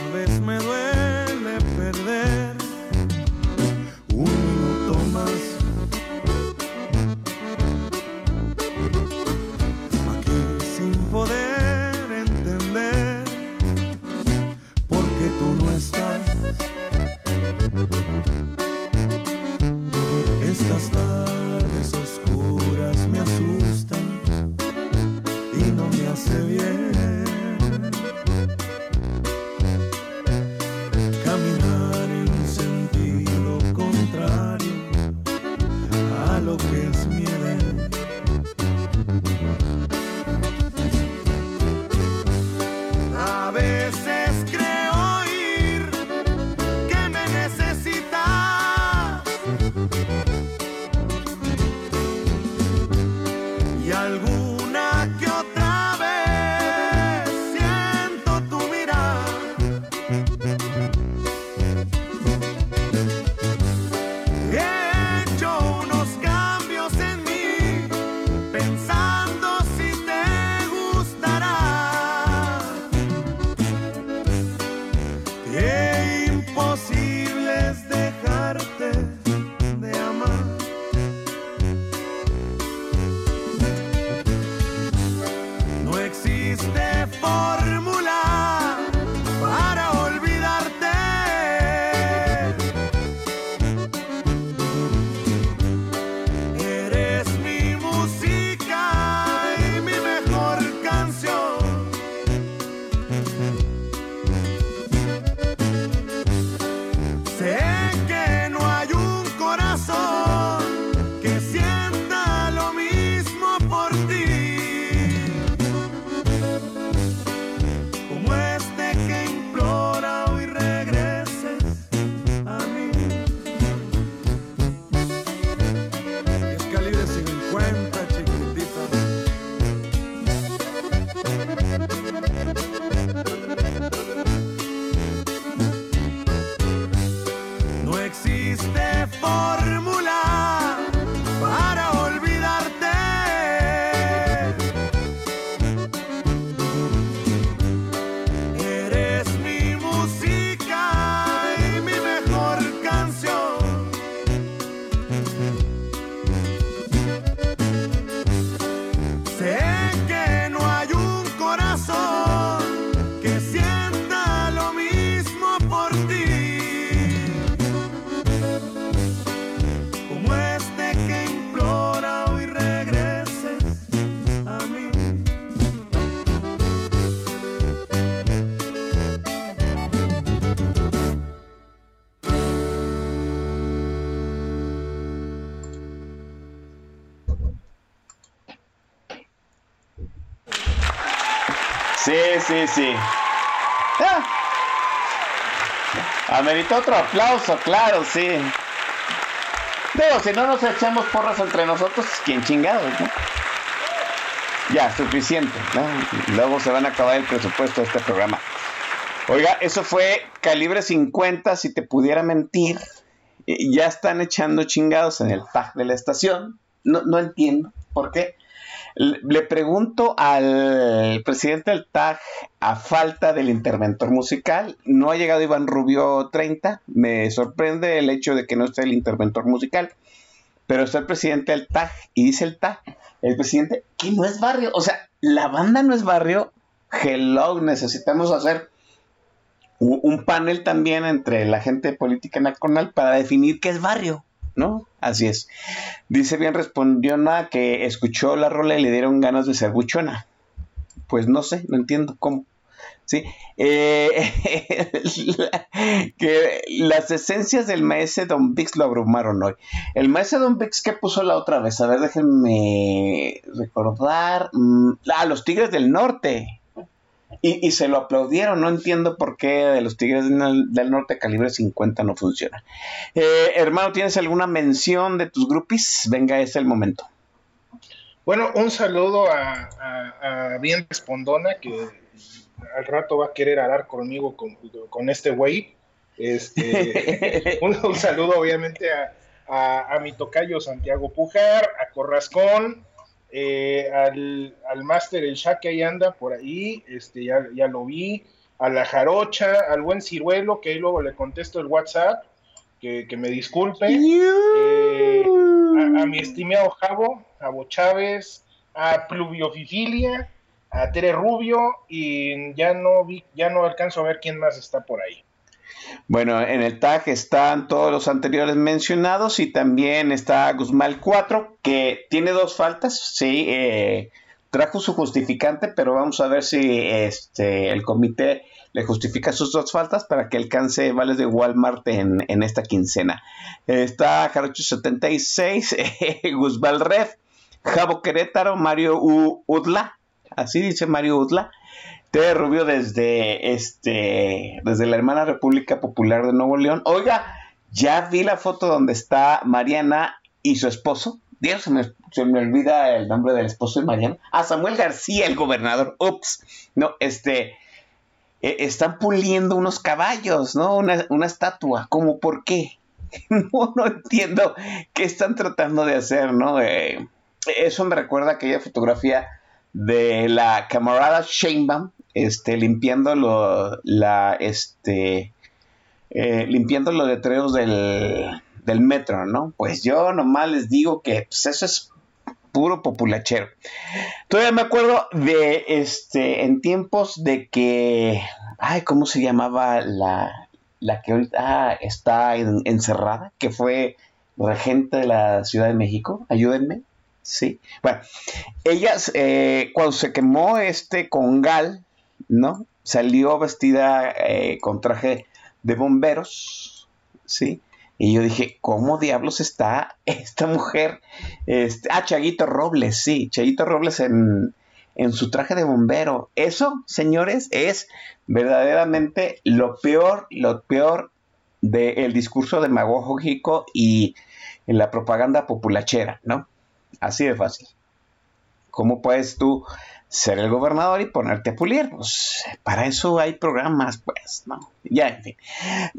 Sí, sí, sí. Ah. Amerita otro aplauso, claro, sí. Digo, si no nos echamos porras entre nosotros, ¿quién chingados, no? Ya, suficiente, ¿no? Luego se van a acabar el presupuesto de este programa. Oiga, eso fue calibre 50, si te pudiera mentir. Ya están echando chingados en el tag de la estación. No, no entiendo por qué. Le pregunto al presidente del TAG, a falta del interventor musical, no ha llegado Iván Rubio 30, me sorprende el hecho de que no esté el interventor musical, pero está el presidente del TAG y dice el TAG, el presidente, que no es barrio, o sea, la banda no es barrio, hello, necesitamos hacer un panel también entre la gente política nacional para definir qué es barrio, ¿no? Así es. Dice bien, respondió nada que escuchó la rola y le dieron ganas de ser buchona. Pues no sé, no entiendo cómo. Sí, eh, que las esencias del maese Don Vix lo abrumaron hoy. El maese Don Vix, ¿qué puso la otra vez? A ver, déjenme recordar. Mm, Ah, los Tigres del Norte. Y, se lo aplaudieron. No entiendo por qué de los Tigres del, Norte calibre 50 no funciona. Eh, hermano, ¿tienes alguna mención de tus grupis? Venga, es el momento. Bueno, un saludo a, Bien Respondona, que al rato va a querer arar conmigo con, este güey. Este, un, saludo obviamente a, mi tocayo Santiago Pujar, a Corrascón, eh, al, al máster El Shaq que ahí anda por ahí, este, ya, ya, lo vi, a la Jarocha, al buen Ciruelo, que ahí luego le contesto el WhatsApp, que, me disculpe, eh, a, mi estimado Javo, a Bo Chávez, a Pluviofifilia, a Tere Rubio, y ya no vi, ya no alcanzo a ver quién más está por ahí. Bueno, en el tag están todos los anteriores mencionados y también está Guzmán 4, que tiene dos faltas, sí, eh, trajo su justificante, pero vamos a ver si este, el comité le justifica sus dos faltas para que alcance vales de Walmart en, esta quincena. Está Jarocho 76, Guzmán Red, Javo Querétaro, Mario Udla, así dice Mario Udla, de Rubio desde este desde la hermana República Popular de Nuevo León. Oiga, ya vi la foto donde está Mariana y su esposo. Dios, se me, se me olvida el nombre del esposo de Mariana. Ah, Samuel García, el gobernador. Ups. No, este. E, están puliendo unos caballos, ¿no? Una, una estatua. ¿Cómo por qué? no, no entiendo qué están tratando de hacer, ¿no? Eh, eso me recuerda a aquella fotografía de la camarada Sheinbaum este, este, eh, limpiando los letreros del, del, metro, ¿no? Pues yo nomás les digo que pues, eso es puro populachero. Todavía me acuerdo de, este, en tiempos de que, ay, ¿cómo se llamaba la, la que ahorita ah, está encerrada? Que fue regente de la Ciudad de México, ayúdenme. Sí, bueno, ellas, eh, cuando se quemó este congal, ¿no? Salió vestida eh, con traje de bomberos, ¿sí? Y yo dije, ¿cómo diablos está esta mujer? Este, ah, Chaguito Robles, sí, Chaguito Robles en, en su traje de bombero. Eso, señores, es verdaderamente lo peor, lo peor del discurso demagógico y en la propaganda populachera, ¿no? Así de fácil. ¿Cómo puedes tú ser el gobernador y ponerte a pulir. Pues para eso hay programas, pues, ¿no? Ya, en fin.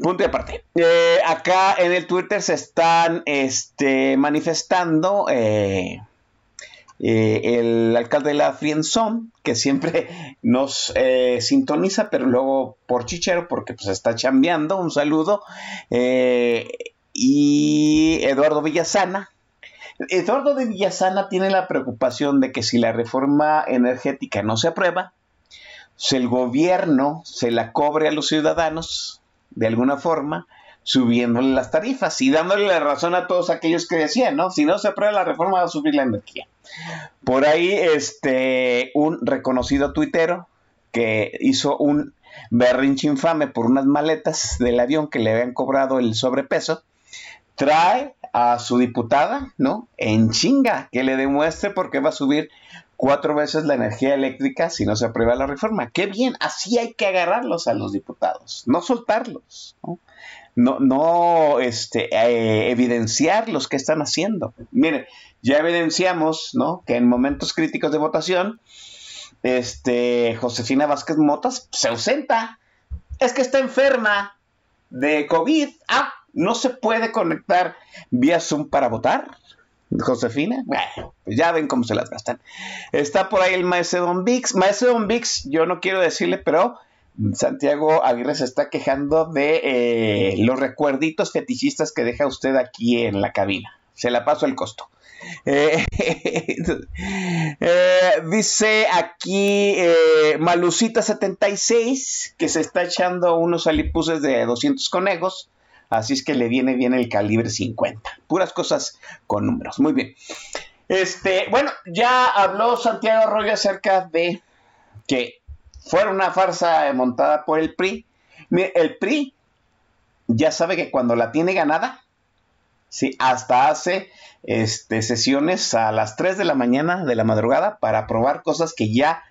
Punto de aparte. Eh, acá en el Twitter se están este, manifestando eh, eh, el alcalde de la Frienzón, que siempre nos sintoniza, pero luego por chichero, porque pues está chambeando. Un saludo. y Eduardo Villasana, Eduardo de Villasana tiene la preocupación de que si la reforma energética no se aprueba, si el gobierno se la cobre a los ciudadanos de alguna forma, subiéndole las tarifas y dándole la razón a todos aquellos que decían, ¿no? Si no se aprueba la reforma va a subir la energía. Por ahí, este, un reconocido tuitero que hizo un berrinche infame por unas maletas del avión que le habían cobrado el sobrepeso, trae a su diputada, ¿no? En chinga, que le demuestre por qué va a subir cuatro veces la energía eléctrica si no se aprueba la reforma. Qué bien, así hay que agarrarlos a los diputados, no soltarlos, ¿no? No, este, eh, evidenciar los que están haciendo. Miren, ya evidenciamos, ¿no? Que en momentos críticos de votación, este, Josefina Vázquez Motas se ausenta. Es que está enferma de COVID. Ah, no se puede conectar vía Zoom para votar. Josefina, bueno, pues ya ven cómo se las gastan. Está por ahí el maestro Don Vix. Maestro Don Vix, yo no quiero decirle, pero Santiago Aguirre se está quejando de eh, los recuerditos fetichistas que deja usted aquí en la cabina. Se la paso el costo. Eh, eh, dice aquí Malucita76 que se está echando unos alipuses de 200 conejos Así es que le viene bien el calibre 50. Puras cosas con números. Muy bien. Este, bueno, ya habló Santiago Arroyo acerca de que fuera una farsa montada por el PRI. El PRI ya sabe que cuando la tiene ganada, sí, hasta hace este, sesiones a las 3 de la mañana de la madrugada para probar cosas que ya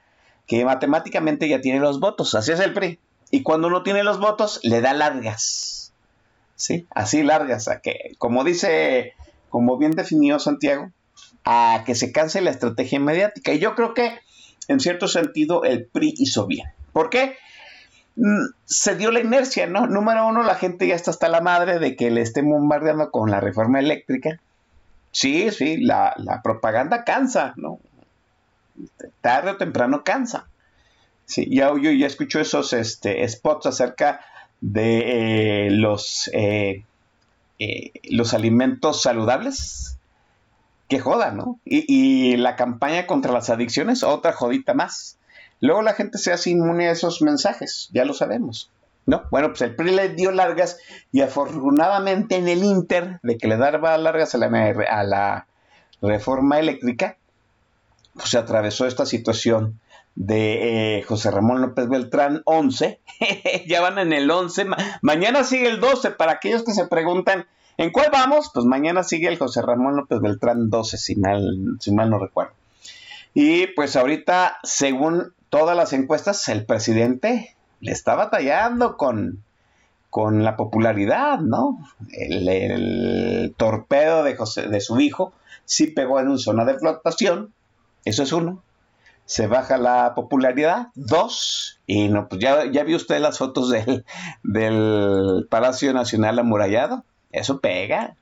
que matemáticamente ya tiene los votos. Así es el PRI. Y cuando no tiene los votos, le da largas. ¿Sí? Así largas. A que, como dice, como bien definió Santiago, a que se canse la estrategia mediática. Y yo creo que, en cierto sentido, el PRI hizo bien. ¿Por qué? Mm, se dio la inercia, ¿no? Número uno, la gente ya está hasta la madre de que le estén bombardeando con la reforma eléctrica. Sí, sí, la, la propaganda cansa, ¿no? Tarde o temprano cansa. Sí, ya yo ya escucho esos este, spots acerca de eh, los, eh, eh, los alimentos saludables. Que joda, ¿no? Y, la campaña contra las adicciones, otra jodita más. Luego la gente se hace inmune a esos mensajes, ya lo sabemos. ¿No? Bueno, pues el PRI le dio largas y afortunadamente en el Inter de que le daba largas a la, a la reforma eléctrica, pues se atravesó esta situación de eh, José Ramón López Beltrán 11. ya van en el 11. Ma mañana sigue el 12. Para aquellos que se preguntan, ¿en cuál vamos? Pues mañana sigue el José Ramón López Beltrán 12, si mal, si mal no recuerdo. Y pues ahorita, según todas las encuestas, el presidente le está batallando con, con la popularidad, ¿no? El, torpedo de, José, de su hijo sí pegó en una zona de flotación. Eso es uno se baja la popularidad. Dos, y no, pues ya, ya vio usted las fotos del, del Palacio Nacional amurallado. Eso pega.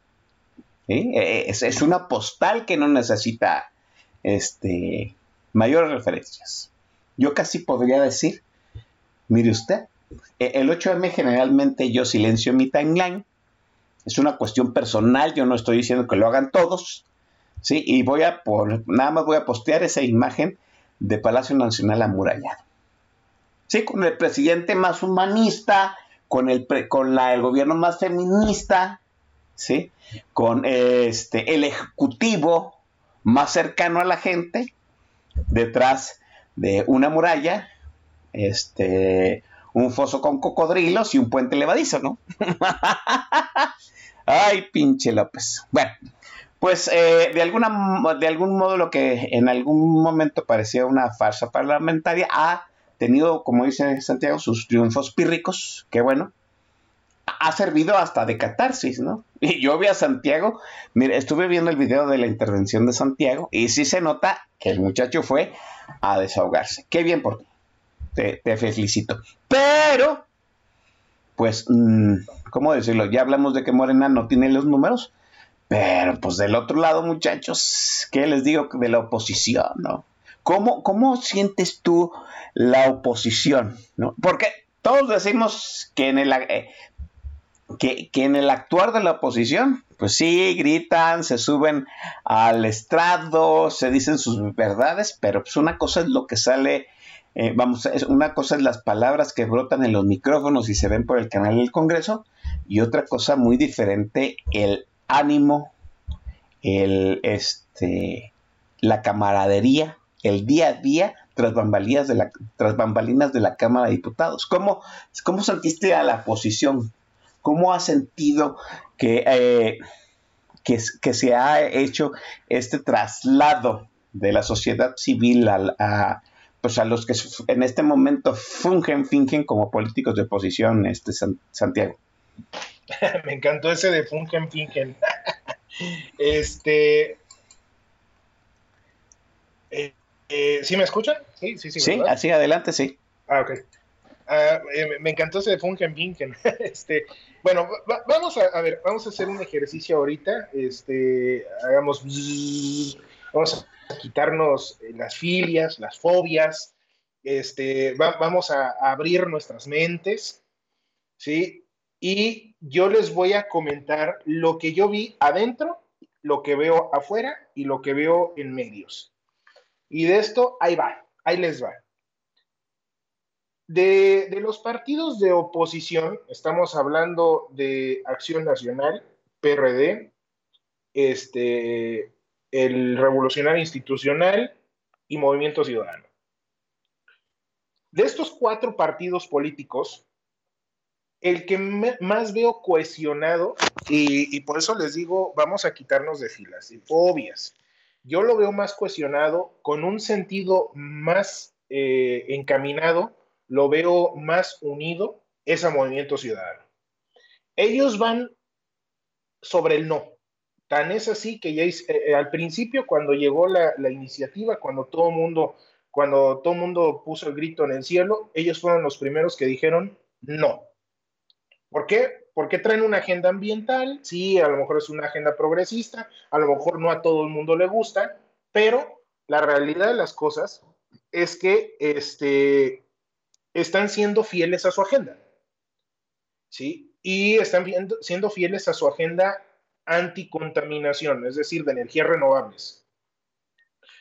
¿sí? Es, es, una postal que no necesita este, mayores referencias. Yo casi podría decir, mire usted, e, el 8M generalmente yo silencio mi timeline. Es una cuestión personal, yo no estoy diciendo que lo hagan todos. ¿sí? Y voy a por, nada más voy a postear esa imagen de Palacio Nacional amurallado. Sí, con el presidente más humanista, con el, con la, el gobierno más feminista, ¿sí? con este, el ejecutivo más cercano a la gente, detrás de una muralla, este, un foso con cocodrilos y un puente levadizo, ¿no? Ay, pinche López. Bueno, pues eh, de, alguna, de algún modo lo que en algún momento parecía una farsa parlamentaria ha tenido, como dice Santiago, sus triunfos pírricos, que bueno, ha servido hasta de catarsis, ¿no? Y yo vi a Santiago, mire, estuve viendo el video de la intervención de Santiago y sí se nota que el muchacho fue a desahogarse. Qué bien por ti, te, te felicito. Pero, pues, mmm, ¿cómo decirlo? Ya hablamos de que Morena no tiene los números, pero pues del otro lado, muchachos, ¿qué les digo de la oposición, no? ¿Cómo, cómo sientes tú la oposición? ¿no? Porque todos decimos que en el eh, que, que, en el actuar de la oposición, pues sí, gritan, se suben al estrado, se dicen sus verdades, pero pues una cosa es lo que sale, eh, vamos, una cosa es las palabras que brotan en los micrófonos y se ven por el canal del Congreso, y otra cosa muy diferente, el ánimo, el, este, la camaradería, el día a día tras bambalinas de la, tras bambalinas de la Cámara de Diputados. ¿Cómo, cómo sentiste a la oposición? ¿Cómo has sentido que, eh, que, que, se ha hecho este traslado de la sociedad civil a, a, pues a los que en este momento fungen, fingen como políticos de oposición, este Santiago? Me encantó ese de Funken Finken. este. Eh, eh, ¿Sí me escuchan? Sí, sí, sí. Sí, así adelante, sí. Ah, ok. Uh, eh, me encantó ese de Funken Finken. este, bueno, va, vamos a, a, ver, vamos a hacer un ejercicio ahorita. Este, hagamos. Vamos a quitarnos las filias, las fobias. Este, va, vamos a abrir nuestras mentes. ¿sí? Y yo les voy a comentar lo que yo vi adentro, lo que veo afuera y lo que veo en medios. Y de esto, ahí va, ahí les va. De, de los partidos de oposición, estamos hablando de Acción Nacional, PRD, este, el Revolucionario Institucional y Movimiento Ciudadano. De estos cuatro partidos políticos, el que me, más veo cohesionado, y, y, por eso les digo, vamos a quitarnos de filas y fobias. Yo lo veo más cohesionado, con un sentido más, eh, encaminado, lo veo más unido, es a Movimiento Ciudadano. Ellos van sobre el no. Tan es así que ya eh, al principio, cuando llegó la, iniciativa, cuando todo el mundo, cuando todo mundo puso el grito en el cielo, ellos fueron los primeros que dijeron no. ¿Por qué? Porque traen una agenda ambiental, sí, a lo mejor es una agenda progresista, a lo mejor no a todo el mundo le gusta, pero la realidad de las cosas es que este, están siendo fieles a su agenda. ¿Sí? Y están siendo fieles a su agenda anticontaminación, es decir, de energías renovables.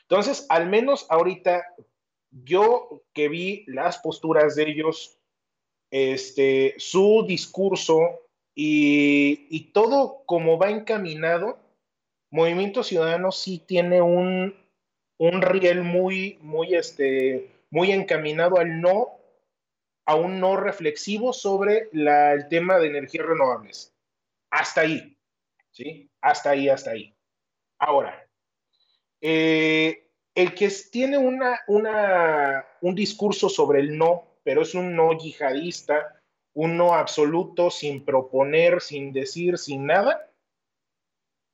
Entonces, al menos ahorita, yo que vi las posturas de ellos, este, su discurso y, y todo como va encaminado, Movimiento Ciudadano sí tiene un, un riel muy, muy, este, muy encaminado al no, a un no reflexivo sobre el tema de energías renovables. Hasta ahí, ¿sí? Hasta ahí, hasta ahí. Ahora, eh, el que tiene una, una, un discurso sobre el no, pero es un no yihadista, un no absoluto, sin proponer, sin decir, sin nada,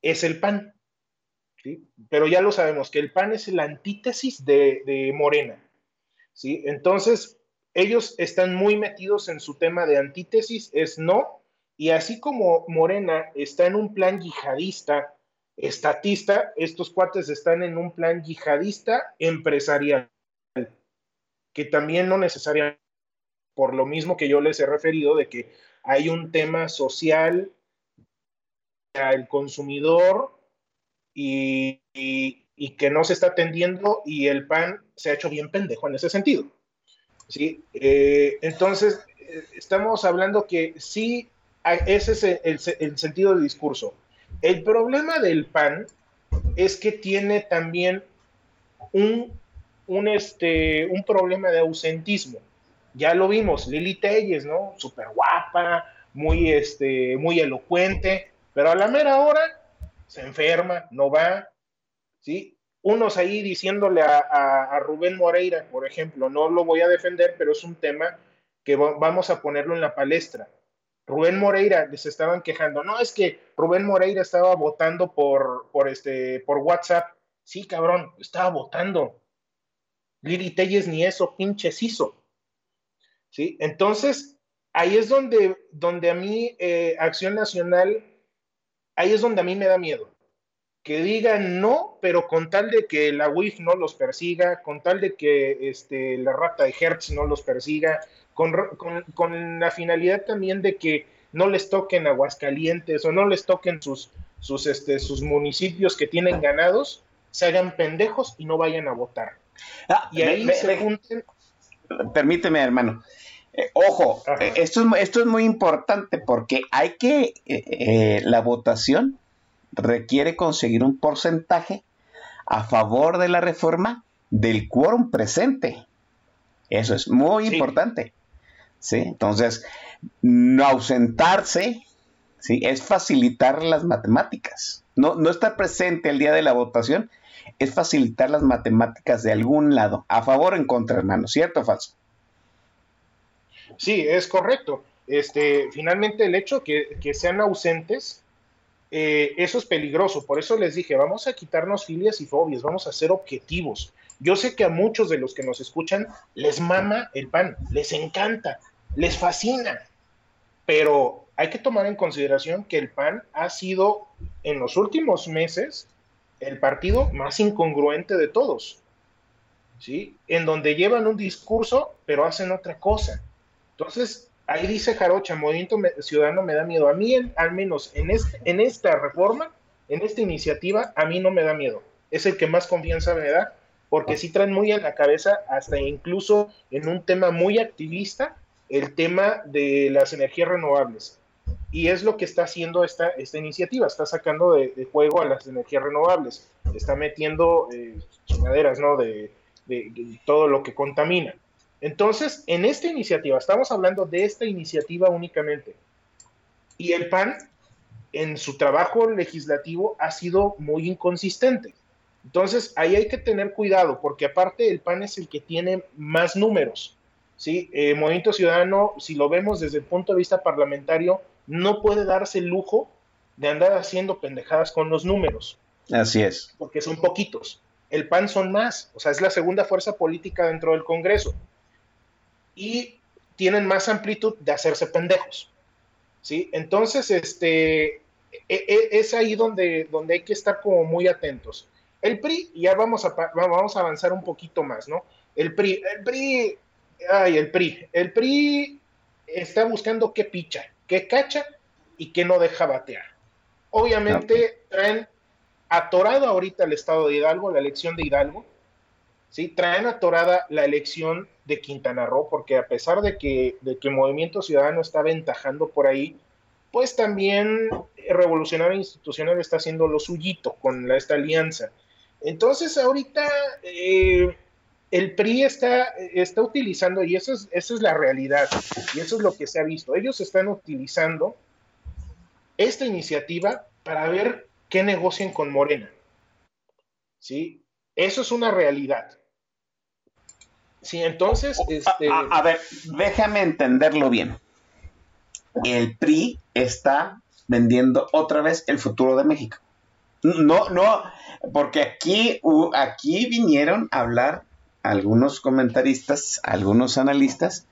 es el PAN. Pero ya lo sabemos, que el PAN es la antítesis de, Morena. ¿sí? Entonces, ellos están muy metidos en su tema de antítesis, es no, y así como Morena está en un plan yihadista, estatista, estos cuates están en un plan yihadista empresarial, que también no necesariamente, por lo mismo que yo les he referido, de que hay un tema social, el consumidor y, que no se está atendiendo y el PAN se ha hecho bien pendejo en ese sentido. ¿sí? Eh, entonces, eh, estamos hablando que sí, ese es el, sentido del discurso. El problema del PAN es que tiene también un, un, este, un problema de ausentismo. Ya lo vimos, Lili Telles, ¿no? Súper guapa, muy, este, muy elocuente, pero a la mera hora se enferma, no va, ¿sí? Unos ahí diciéndole a, Rubén Moreira, por ejemplo, no lo voy a defender, pero es un tema que vamos a ponerlo en la palestra. Rubén Moreira les estaban quejando, no, es que Rubén Moreira estaba votando por, por, este, por WhatsApp. Sí, cabrón, estaba votando. Lili Telles ni eso pinches hizo. ¿Sí? Entonces, ahí es donde, donde a mí eh, Acción Nacional ahí es donde a mí me da miedo. Que digan no, pero con tal de que la WIF no los persiga, con tal de que este, la rata de Hertz no los persiga, con, la finalidad también de que no les toquen Aguascalientes o no les toquen sus, sus, este, sus municipios que tienen ganados, se hagan pendejos y no vayan a votar. Ah, y ahí se junten. Permíteme, hermano. Eh, ojo, eh, esto es, esto es muy importante porque hay que, eh, la votación requiere conseguir un porcentaje a favor de la reforma del quórum presente. Eso es muy importante. ¿sí? Entonces, no ausentarse ¿sí? es facilitar las matemáticas. No, no estar presente el día de la votación es facilitar las matemáticas de algún lado, a favor o en contra, hermano, ¿cierto o falso? Sí, es correcto. Este, finalmente el hecho que, que sean ausentes, eh, eso es peligroso. Por eso les dije, vamos a quitarnos filias y fobias, vamos a ser objetivos. Yo sé que a muchos de los que nos escuchan les mama el pan, les encanta, les fascina, pero hay que tomar en consideración que el PAN ha sido en los últimos meses el partido más incongruente de todos, ¿sí? En donde llevan un discurso, pero hacen otra cosa. Entonces, ahí dice Jarocha, Movimiento Ciudadano me da miedo. A mí, al menos en, este, en esta reforma, en esta iniciativa, a mí no me da miedo. Es el que más confianza me da, porque sí traen muy en la cabeza, hasta incluso en un tema muy activista, el tema de las energías renovables. Y es lo que está haciendo esta, esta iniciativa, está sacando de, juego a las energías renovables, está metiendo eh, chingaderas, ¿no? de todo lo que contamina. Entonces, en esta iniciativa, estamos hablando de esta iniciativa únicamente. Y el PAN, en su trabajo legislativo, ha sido muy inconsistente. Entonces, ahí hay que tener cuidado, porque aparte el PAN es el que tiene más números. ¿sí? Eh, Movimiento Ciudadano, si lo vemos desde el punto de vista parlamentario, no puede darse el lujo de andar haciendo pendejadas con los números. Así es. Porque son poquitos. El PAN son más, o sea, es la segunda fuerza política dentro del Congreso. Y tienen más amplitud de hacerse pendejos. ¿sí? Entonces, este, e, e, es ahí donde, donde hay que estar como muy atentos. El PRI, ya vamos a, vamos a avanzar un poquito más, ¿no? El PRI, el PRI, ay, el PRI, el PRI está buscando qué picha, qué cacha y qué no deja batear. Obviamente traen atorado ahorita el estado de Hidalgo, la elección de Hidalgo, ¿sí? Traen atorada la elección de Quintana Roo, porque a pesar de que, de que Movimiento Ciudadano está aventajando por ahí, pues también Revolucionario Institucional está haciendo lo suyito con esta alianza. Entonces ahorita eh, el PRI está, está utilizando, y eso es, esa es la realidad, y eso es lo que se ha visto, ellos están utilizando esta iniciativa para ver qué negocian con Morena. ¿Sí? Eso es una realidad. Sí, entonces, este... a, ver, déjame entenderlo bien. El PRI está vendiendo otra vez el futuro de México. No, no, porque aquí, aquí vinieron a hablar algunos comentaristas, algunos analistas,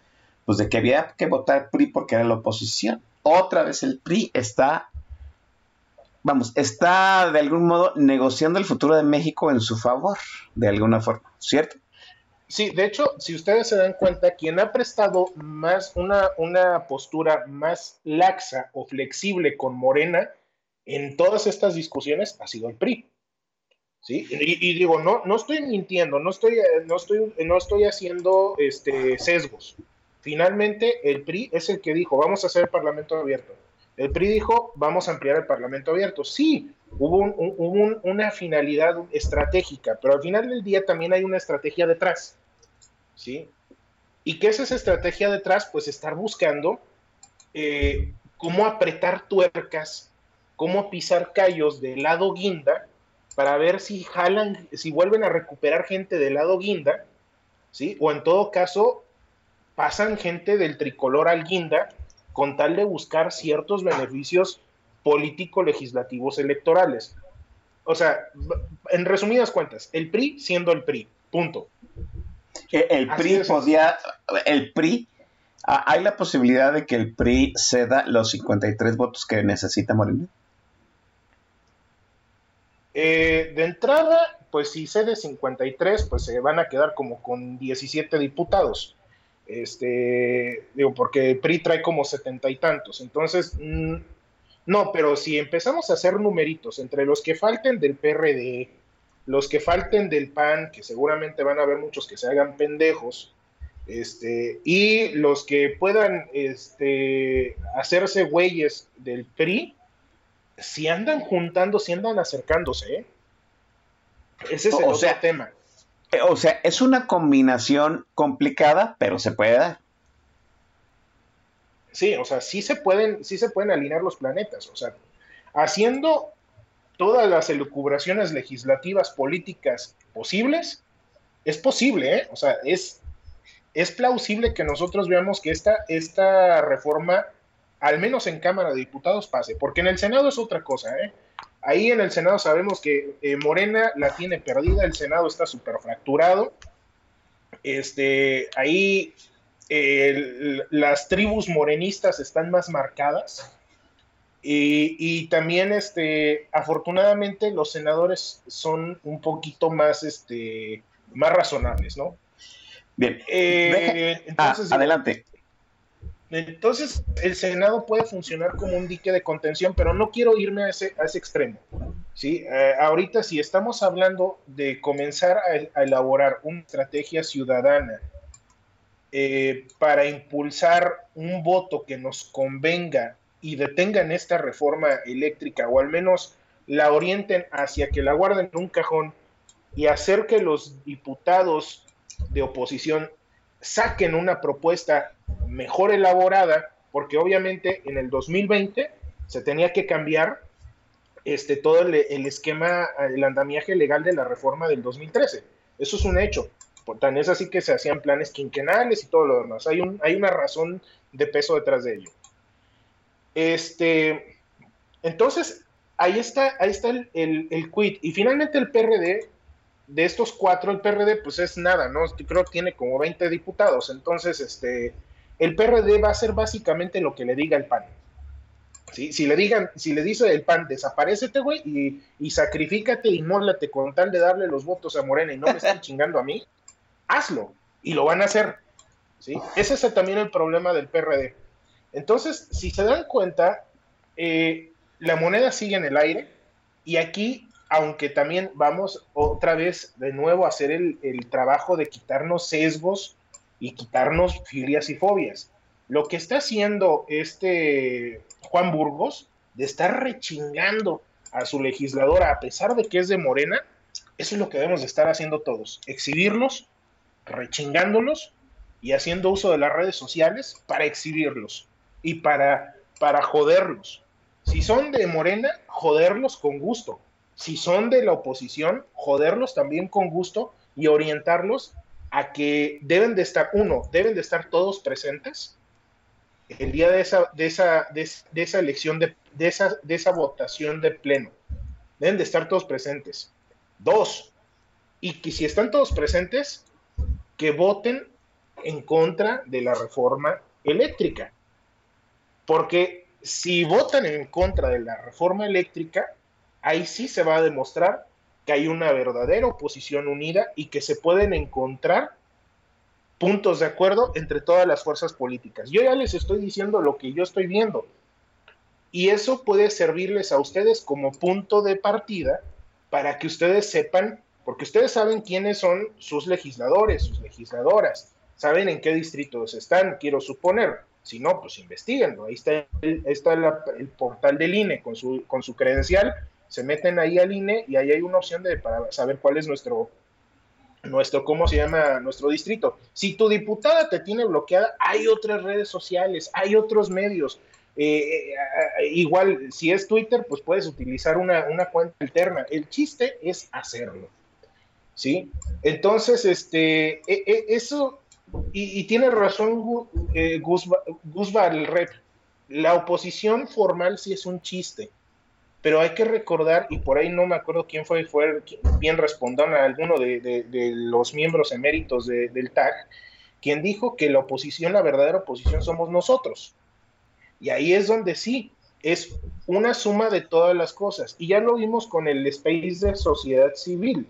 pues de que había que votar PRI porque era la oposición. Otra vez el PRI está, vamos, está de algún modo negociando el futuro de México en su favor, de alguna forma, ¿cierto? Sí, de hecho, si ustedes se dan cuenta, quien ha prestado más una, una postura más laxa o flexible con Morena en todas estas discusiones ha sido el PRI. ¿Sí? Y, digo, no, no estoy mintiendo, no estoy, no estoy, no estoy haciendo este, sesgos. Finalmente, el PRI es el que dijo, vamos a hacer el Parlamento abierto. El PRI dijo, vamos a ampliar el Parlamento abierto. Sí, hubo, una finalidad estratégica, pero al final del día también hay una estrategia detrás. ¿Sí? ¿Y qué es esa estrategia detrás? Pues estar buscando eh, cómo apretar tuercas, cómo pisar callos del lado guinda para ver si jalan, si vuelven a recuperar gente del lado guinda, ¿sí? O en todo caso, pasan gente del tricolor al guinda con tal de buscar ciertos beneficios político-legislativos electorales. O sea, en resumidas cuentas, el PRI siendo el PRI, punto. El PRI podía, el PRI, ¿hay la posibilidad de que el PRI ceda los 53 votos que necesita Morena? Eh, de entrada, pues si cede 53, pues se van a quedar como con 17 diputados. Este, digo, porque PRI trae como setenta y tantos. Entonces, mm, no, pero si empezamos a hacer numeritos entre los que falten del PRD, los que falten del PAN, que seguramente van a haber muchos que se hagan pendejos, este, y los que puedan este, hacerse güeyes del PRI, si andan juntando, si andan acercándose, ¿eh? Ese es el otro tema. Eh, o sea, es una combinación complicada, pero se puede dar. Sí, o sea, sí se pueden, sí se pueden alinear los planetas. O sea, haciendo todas las elucubraciones legislativas políticas posibles, es posible, ¿eh? O sea, es, es plausible que nosotros veamos que esta, esta reforma al menos en Cámara de Diputados pase, porque en el Senado es otra cosa, ¿eh? Ahí en el Senado sabemos que eh, Morena la tiene perdida, el Senado está súper fracturado. Este, ahí las tribus morenistas están más marcadas. Y, y, también, este, afortunadamente, los senadores son un poquito más, este, más razonables, ¿no? Bien. Eh, entonces, ah, adelante. Entonces, el Senado puede funcionar como un dique de contención, pero no quiero irme a ese, a ese extremo. ¿sí? Eh, ahorita, si estamos hablando de comenzar a, elaborar una estrategia ciudadana eh, para impulsar un voto que nos convenga y detengan esta reforma eléctrica, o al menos la orienten hacia que la guarden en un cajón y hacer que los diputados de oposición saquen una propuesta mejor elaborada, porque obviamente en el 2020 se tenía que cambiar este, todo el, esquema, el andamiaje legal de la reforma del 2013. Eso es un hecho. Por tan es así que se hacían planes quinquenales y todo lo demás. Hay, un, hay una razón de peso detrás de ello. Este, entonces, ahí está, ahí está el, el, el quit. Y finalmente el PRD, de estos cuatro, el PRD pues es nada, ¿no? Creo que tiene como 20 diputados. Entonces, este, el PRD va a hacer básicamente lo que le diga el PAN. ¿Sí? Si le digan, si le dice el PAN, desaparecete, güey, y, y sacrifícate y mólate con tal de darle los votos a Morena y no me están chingando a mí, hazlo. Y lo van a hacer. ¿sí? Ese es también el problema del PRD. Entonces, si se dan cuenta, eh, la moneda sigue en el aire y aquí, aunque también vamos otra vez de nuevo a hacer el, el trabajo de quitarnos sesgos y quitarnos filias y fobias. Lo que está haciendo este Juan Burgos de estar rechingando a su legisladora a pesar de que es de Morena, eso es lo que debemos de estar haciendo todos, exhibirlos, rechingándolos y haciendo uso de las redes sociales para exhibirlos y para, para joderlos. Si son de Morena, joderlos con gusto. Si son de la oposición, joderlos también con gusto y orientarlos a que deben de estar, uno, deben de estar todos presentes el día de esa, de esa, de, esa elección, de, esa, de esa votación de pleno. Deben de estar todos presentes. Dos, y que si están todos presentes, que voten en contra de la reforma eléctrica. Porque si votan en contra de la reforma eléctrica, ahí sí se va a demostrar que hay una verdadera oposición unida y que se pueden encontrar puntos de acuerdo entre todas las fuerzas políticas. Yo ya les estoy diciendo lo que yo estoy viendo. Y eso puede servirles a ustedes como punto de partida para que ustedes sepan, porque ustedes saben quiénes son sus legisladores, sus legisladoras, saben en qué distritos están, quiero suponer. Si no, pues investiguenlo. Ahí está el, está el portal del INE con su, con su credencial. Se meten ahí al INE y ahí hay una opción de para saber cuál es nuestro, nuestro, ¿cómo se llama? Nuestro distrito. Si tu diputada te tiene bloqueada, hay otras redes sociales, hay otros medios. Eh, eh, igual, si es Twitter, pues puedes utilizar una, una, cuenta alterna. El chiste es hacerlo. ¿Sí? Entonces, este, e, e, eso y, tiene razón eh, Guzba, el rep. La oposición formal sí es un chiste, pero hay que recordar, y por ahí no me acuerdo quién fue, fue bien respondió a alguno de, los miembros eméritos de, del TAG, quien dijo que la oposición, la verdadera oposición somos nosotros. Y ahí es donde sí, es una suma de todas las cosas. Y ya lo vimos con el space de sociedad civil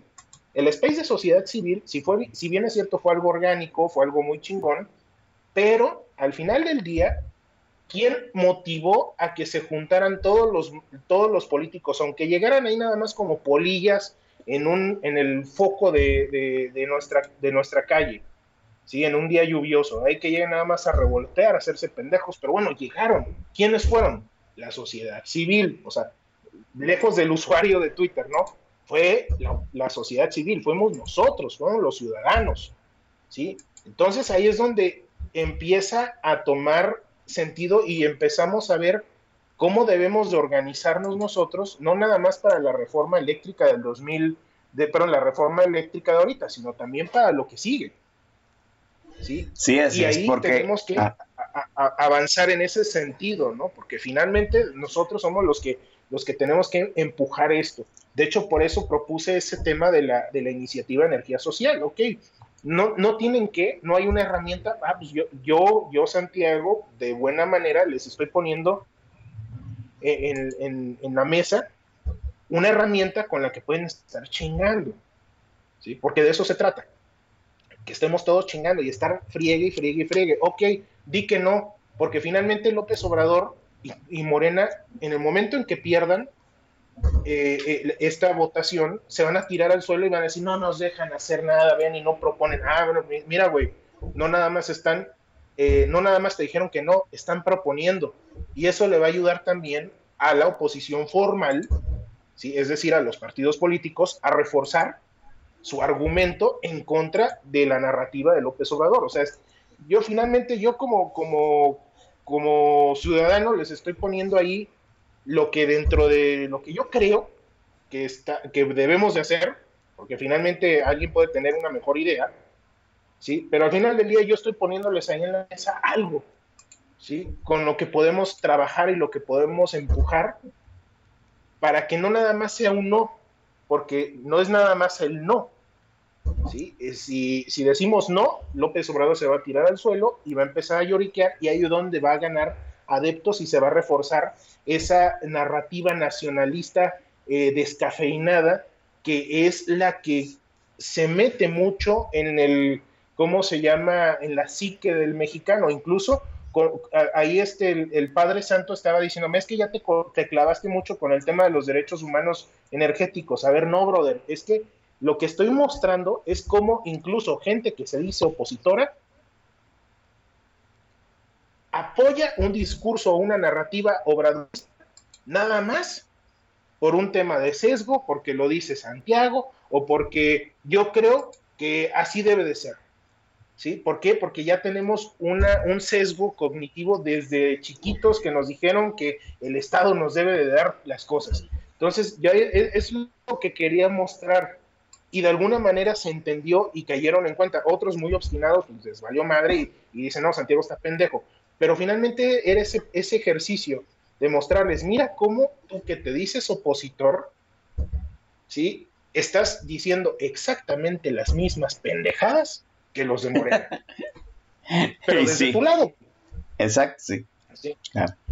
el space de sociedad civil, si, fue, si bien es cierto, fue algo orgánico, fue algo muy chingón, pero al final del día, ¿quién motivó a que se juntaran todos los, todos los políticos, aunque llegaran ahí nada más como polillas en, un, en el foco de, de, nuestra, de nuestra calle? ¿sí? En un día lluvioso. Hay que llegar nada más a revoltear, a hacerse pendejos, pero bueno, llegaron. ¿Quiénes fueron? La sociedad civil, o sea, lejos del usuario de Twitter, ¿no? fue la, la, sociedad civil, fuimos nosotros, fueron los ciudadanos, ¿sí? Entonces ahí es donde empieza a tomar sentido y empezamos a ver cómo debemos de organizarnos nosotros, no nada más para la reforma eléctrica del 2000, de, perdón, la reforma eléctrica de ahorita, sino también para lo que sigue. Sí, sí es, y ahí es porque... tenemos que a, a, avanzar en ese sentido, ¿no? Porque finalmente nosotros somos los que, los que tenemos que empujar esto. De hecho, por eso propuse ese tema de la, de la iniciativa Energía Social. Ok, no, no tienen que, no hay una herramienta. Ah, pues yo, yo, yo, Santiago, de buena manera les estoy poniendo en, en, en la mesa una herramienta con la que pueden estar chingando. ¿sí? Porque de eso se trata. Que estemos todos chingando y estar friegue y friegue y friegue. Ok, di que no, porque finalmente López Obrador y Morena, en el momento en que pierdan, eh, eh, esta votación, se van a tirar al suelo y van a decir, no nos dejan hacer nada, ven y no proponen, ah, bueno, mira, güey, no nada más están, eh, no nada más te dijeron que no, están proponiendo. Y eso le va a ayudar también a la oposición formal, ¿sí? es decir, a los partidos políticos, a reforzar su argumento en contra de la narrativa de López Obrador. O sea, yo finalmente, yo como, como, como ciudadano les estoy poniendo ahí lo que dentro de lo que yo creo que, está, que debemos de hacer, porque finalmente alguien puede tener una mejor idea, ¿sí? Pero al final del día yo estoy poniéndoles ahí en la mesa algo, ¿sí? Con lo que podemos trabajar y lo que podemos empujar para que no nada más sea un no, porque no es nada más el no, ¿sí? Si, si decimos no, López Obrador se va a tirar al suelo y va a empezar a lloriquear y ahí es donde va a ganar adeptos y se va a reforzar esa narrativa nacionalista eh, descafeinada que es la que se mete mucho en el, ¿cómo se llama?, en la psique del mexicano, incluso ahí este, el, Padre Santo estaba diciendo, es que ya te, te clavaste mucho con el tema de los derechos humanos energéticos. A ver, no, brother, es que lo que estoy mostrando es cómo incluso gente que se dice opositora apoya un discurso o una narrativa obradorista nada más por un tema de sesgo, porque lo dice Santiago o porque yo creo que así debe de ser. ¿Sí? ¿Por qué? Porque ya tenemos una, un sesgo cognitivo desde chiquitos que nos dijeron que el Estado nos debe de dar las cosas. Entonces, ya es lo que quería mostrar y de alguna manera se entendió y cayeron en cuenta. Otros muy obstinados, pues les valió madre y, dicen, no, Santiago está pendejo. Pero finalmente era ese, ese ejercicio de mostrarles, mira cómo tú que te dices opositor, ¿sí? Estás diciendo exactamente las mismas pendejadas que los de Morena. Pero desde tu lado. Exacto, sí.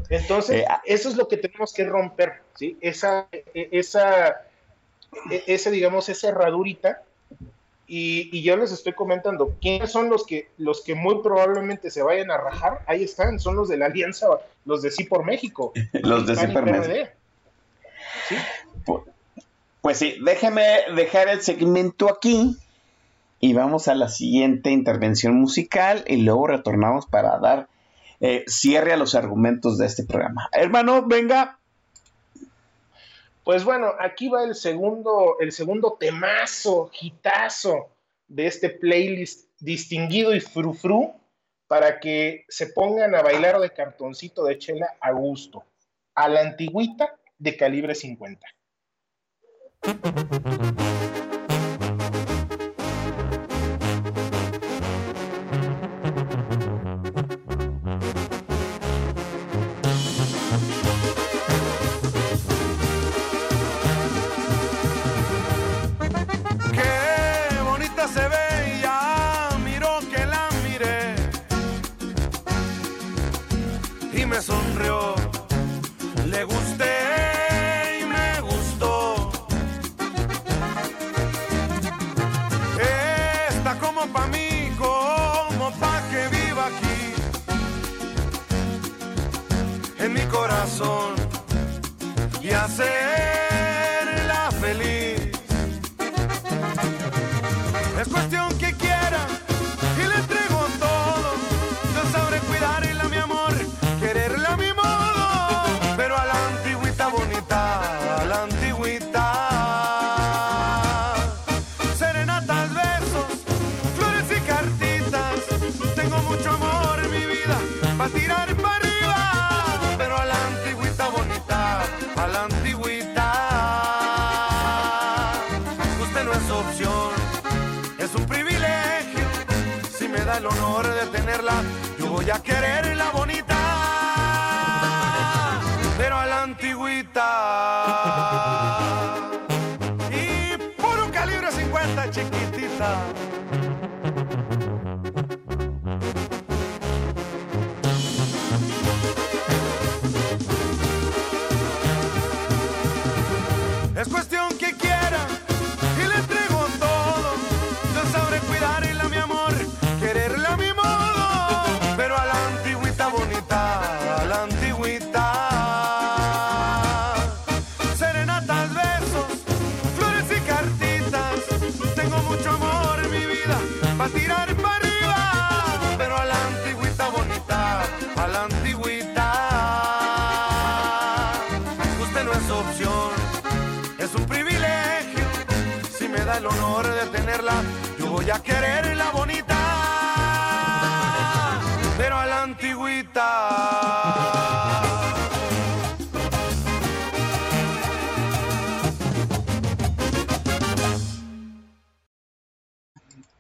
Entonces, eh, ah. eso es lo que tenemos que romper, ¿sí? Esa, e, esa e, ese, digamos, esa herradurita. Y, yo les estoy comentando quiénes son los que, los que muy probablemente se vayan a rajar. Ahí están, son los de la alianza, los de Sí por México. los de Sí por México. Pues, pues sí, déjeme dejar el segmento aquí y vamos a la siguiente intervención musical y luego retornamos para dar eh, cierre a los argumentos de este programa. Hermano, venga, pues bueno, aquí va el segundo, el segundo temazo, hitazo de este playlist distinguido y frufru para que se pongan a bailar de cartoncito de chela a gusto, a la antigüita de calibre 50. Y hacerla a quererla a quererla bonita, pero a la antigüita.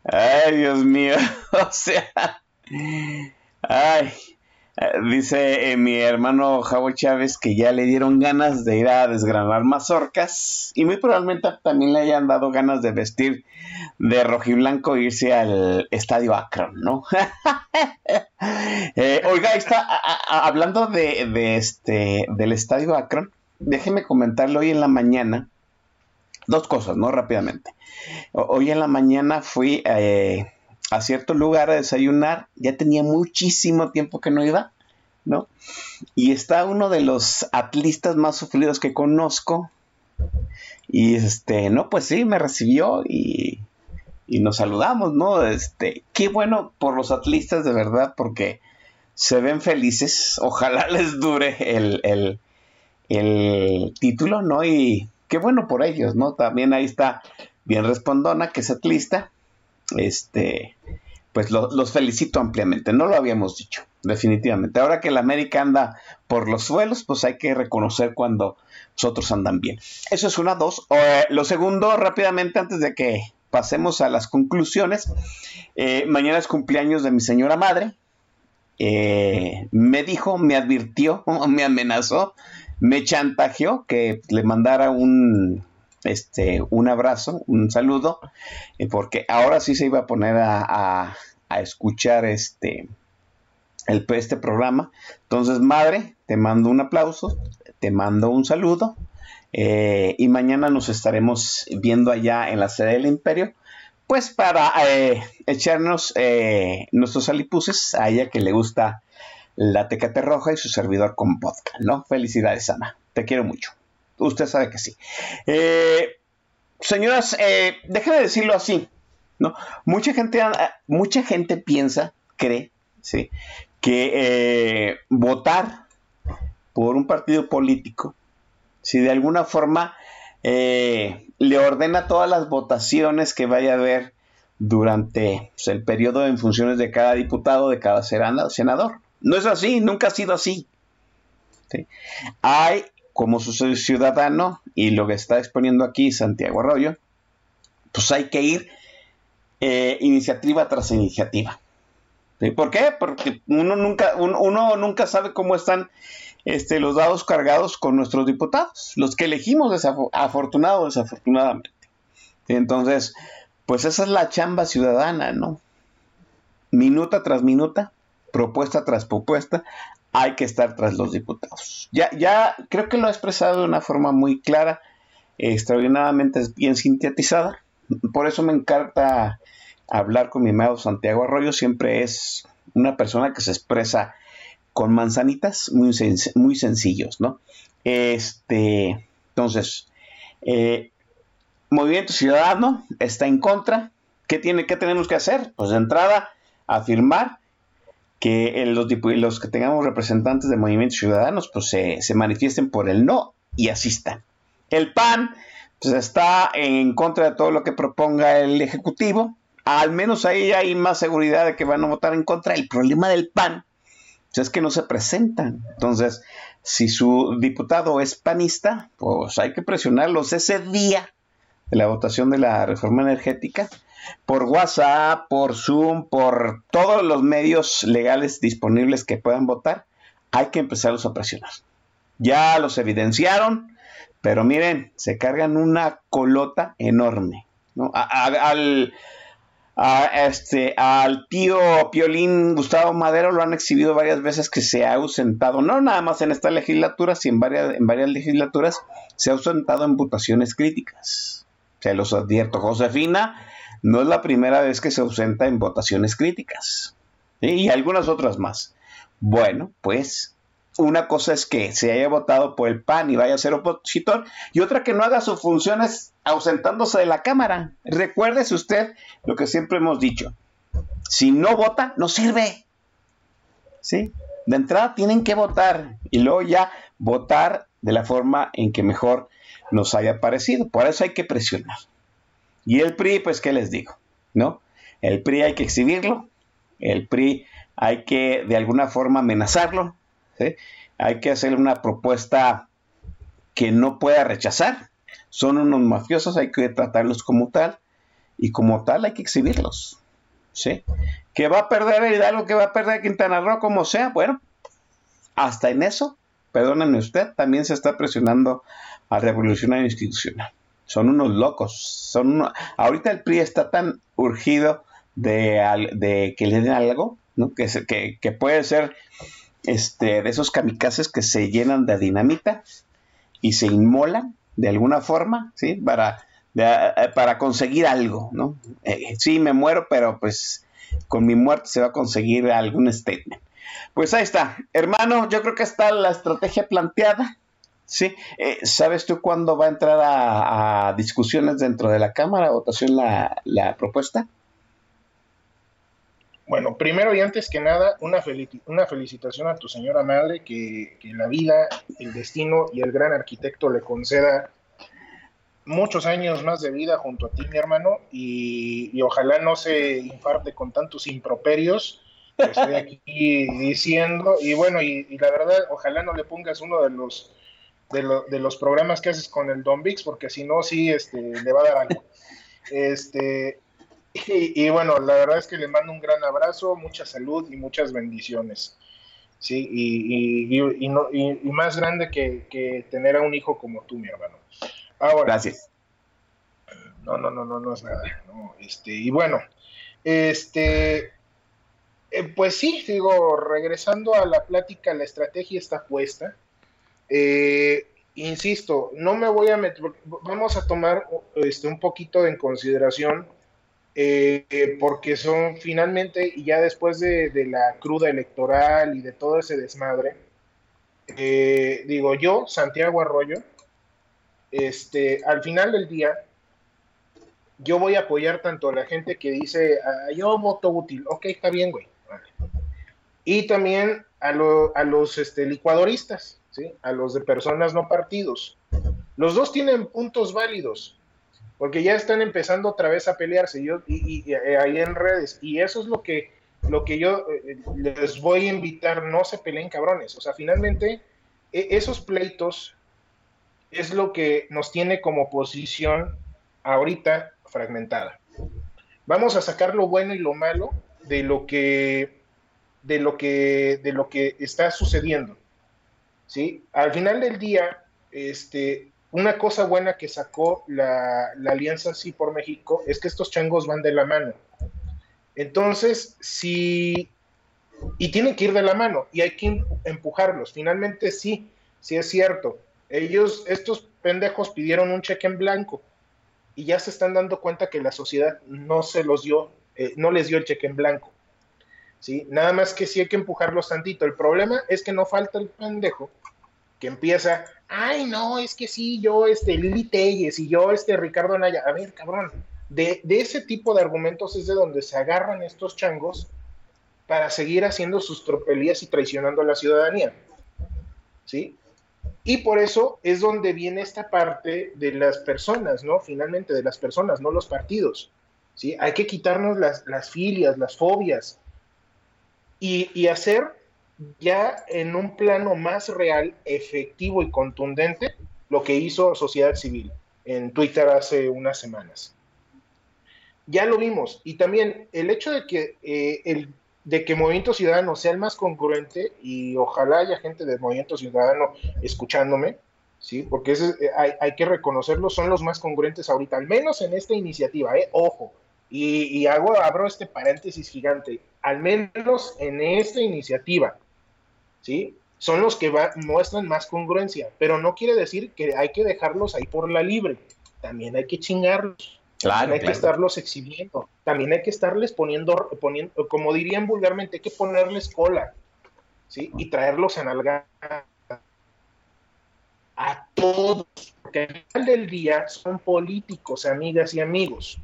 Ay, Dios mío. O sea, ay, dice eh, mi hermano Javo Chávez que ya le dieron ganas de ir a desgranar mazorcas y muy probablemente también le hayan dado ganas de vestir de rojiblanco irse al estadio Akron, ¿no? Eh, oiga, está hablando de, de, este del estadio Akron. Déjeme comentarle hoy en la mañana dos cosas, ¿no? Rápidamente. Hoy en la mañana fui eh, a cierto lugar a desayunar, ya tenía muchísimo tiempo que no iba, ¿no? Y está uno de los atlistas más sufridos que conozco. Y este, no, pues sí, me recibió y, y nos saludamos, ¿no? Este, qué bueno por los atlistas de verdad, porque se ven felices. Ojalá les dure el, el, el título, ¿no? Y qué bueno por ellos, ¿no? También ahí está bien respondona, que es atlista. Este, pues los felicito ampliamente, no lo habíamos dicho, definitivamente. Ahora que la América anda por los suelos, pues hay que reconocer cuando los otros andan bien. Eso es una, dos. Eh, lo segundo, rápidamente, antes de que pasemos a las conclusiones, eh, mañana es cumpleaños de mi señora madre. Eh, me dijo, me advirtió, me amenazó me chantajeó que le mandara un, este, un abrazo, un saludo, eh, porque ahora sí se iba a poner a, escuchar este, el, este programa. Entonces, madre, te mando un aplauso, te mando un saludo. Eh, y mañana nos estaremos viendo allá en la sede del imperio, pues para eh, echarnos nuestros alipuses a ella que le gusta la Tecate Roja y su servidor con podcast, ¿no? Felicidades, Ana. Te quiero mucho. Usted sabe que sí. Eh, señoras, eh, déjame decirlo así, ¿no? Mucha gente, mucha gente piensa, cree, ¿sí? Que eh, votar por un partido político, si de alguna forma le ordena todas las votaciones que vaya a haber durante pues, el periodo en funciones de cada diputado, de cada senador. No es así, nunca ha sido así. Hay, como su ciudadano, y lo que está exponiendo aquí Santiago Arroyo, pues hay que ir eh, iniciativa tras iniciativa. ¿Por qué? Porque uno nunca, uno, nunca sabe cómo están este, los dados cargados con nuestros diputados, los que elegimos afortunado o desafortunadamente. Entonces, pues esa es la chamba ciudadana, ¿no? Minuta tras minuta, propuesta tras propuesta, hay que estar tras los diputados. Ya, ya creo que lo ha expresado de una forma muy clara, extraordinariamente bien sintetizada. Por eso me encanta hablar con mi amado Santiago Arroyo. Siempre es una persona que se expresa con manzanitas muy, muy sencillos, ¿no? Este, entonces, eh, Movimiento Ciudadano está en contra. ¿Qué, tiene, ¿Qué tenemos que hacer? Pues de entrada, afirmar que los, los que tengamos representantes de movimientos ciudadanos pues se, manifiesten por el no y asistan. El PAN pues está en contra de todo lo que proponga el Ejecutivo. Al menos ahí hay más seguridad de que van a votar en contra. El problema del PAN es que no se presentan. Entonces, si su diputado es panista, pues hay que presionarlos ese día de la votación de la reforma energética por WhatsApp, por Zoom, por todos los medios legales disponibles que puedan votar, hay que empezarlos a presionar. Ya los evidenciaron, pero miren, se cargan una colota enorme. al, este, al tío Piolín Gustavo Madero lo han exhibido varias veces que se ha ausentado, no nada más en esta legislatura, sino en varias, en varias legislaturas, se ha ausentado en votaciones críticas. Se los advierto, Josefina no es la primera vez que se ausenta en votaciones críticas. Y algunas otras más. Bueno, pues una cosa es que se haya votado por el PAN y vaya a ser opositor, y otra que no haga sus funciones ausentándose de la Cámara. Recuérdese usted lo que siempre hemos dicho. Si no vota, no sirve. ¿Sí? De entrada tienen que votar y luego ya votar de la forma en que mejor nos haya parecido. Por eso hay que presionar. Y el PRI, pues, ¿qué les digo? ¿No? El PRI hay que exhibirlo, el PRI hay que de alguna forma amenazarlo, hay que hacerle una propuesta que no pueda rechazar. Son unos mafiosos, hay que tratarlos como tal, y como tal hay que exhibirlos. ¿sí? Que va a perder a Hidalgo, que va a perder Quintana Roo, como sea, bueno, hasta en eso, perdónenme usted, también se está presionando a revolucionario institucional. Son unos locos, son uno- ahorita el PRI está tan urgido de, al- de que le den algo, que puede ser este, de esos kamikazes que se llenan de dinamita y se inmolan de alguna forma, ¿sí? Para, de- eh, para conseguir algo, ¿no? Eh, sí, me muero, pero pues con mi muerte se va a conseguir algún statement. Pues ahí está, hermano, yo creo que está la estrategia planteada. Sí, Eh, ¿sabes tú cuándo va a entrar a, a discusiones dentro de la Cámara, votación la, la propuesta? Bueno, primero y antes que nada, una, felici- una felicitación a tu señora madre, que, la vida, el destino y el gran arquitecto le conceda muchos años más de vida junto a ti, mi hermano, y, ojalá no se infarte con tantos improperios estoy aquí diciendo. Y bueno, y, la verdad, ojalá no le pongas uno de los de, lo- de los programas que haces con el Don Vix, porque si no, sí, este, le va a dar algo. Este, y, y bueno, la verdad es que le mando un gran abrazo, mucha salud y muchas bendiciones. Sí, y, y- y- y no- y- y más grande que, que tener a un hijo como tú, mi hermano. Ahora, Gracias. no, no, no, no, no es nada. no, este, y bueno, este, eh, pues sí, digo, regresando a la plática, la estrategia está puesta. Eh, insisto, no me voy a meter, vamos a tomar este, un poquito en consideración, eh, porque son finalmente, y ya después de, la cruda electoral y de todo ese desmadre, eh, digo yo, Santiago Arroyo, este, al final del día, yo voy a apoyar tanto a la gente que dice, "Ah, yo voto útil, ok, está bien, güey. vale. Y también a, lo- a los este, licuadoristas, a los de personas no partidos. Los dos tienen puntos válidos, porque ya están empezando otra vez a pelearse yo, y, y- y, eh, ahí en redes. Y eso es lo que, lo que yo eh, les voy a invitar, no se peleen cabrones. O sea, finalmente, e- esos pleitos es lo que nos tiene como posición ahorita fragmentada. Vamos a sacar lo bueno y lo malo de lo que de lo que de lo que está sucediendo. ¿Sí? Al final del día, este una cosa buena que sacó la, la Alianza Sí por México es que estos changos van de la mano. Entonces, si y tienen que ir de la mano y hay que em- empujarlos. Finalmente sí, sí es cierto. Ellos, estos pendejos pidieron un cheque en blanco y ya se están dando cuenta que la sociedad no se los dio, eh, no les dio el cheque en blanco. ¿sí? Nada más que sí hay que empujarlos tantito. El problema es que no falta el pendejo que empieza, ay, no, es que sí, yo, este, Lili Telles y yo, este, Ricardo Anaya. A ver, cabrón, de, de ese tipo de argumentos es de donde se agarran estos changos para seguir haciendo sus tropelías y traicionando a la ciudadanía. ¿Sí? Y por eso es donde viene esta parte de las personas, ¿no? Finalmente, de las personas, no los partidos. ¿Sí? Hay que quitarnos las, las filias, las fobias y, y hacer ya en un plano más real, efectivo y contundente lo que hizo Sociedad Civil en Twitter hace unas semanas. Ya lo vimos. Y también el hecho de que eh, el de que Movimiento Ciudadano sea el más congruente y ojalá haya gente de Movimiento Ciudadano escuchándome, ¿sí? Porque eh, hay, hay, que reconocerlo, son los más congruentes ahorita, al menos en esta iniciativa, ¿eh? Ojo, y, y hago, abro este paréntesis gigante, al menos en esta iniciativa, ¿sí? Son los que va, muestran más congruencia, pero no quiere decir que hay que dejarlos ahí por la libre, también hay que chingarlos. Claro, hay claro. que estarlos exhibiendo. También hay que estarles poniendo, poniendo, como dirían vulgarmente, hay que ponerles cola, ¿sí? Y traerlos a nalgar a todos, porque al final del día son políticos, amigas y amigos,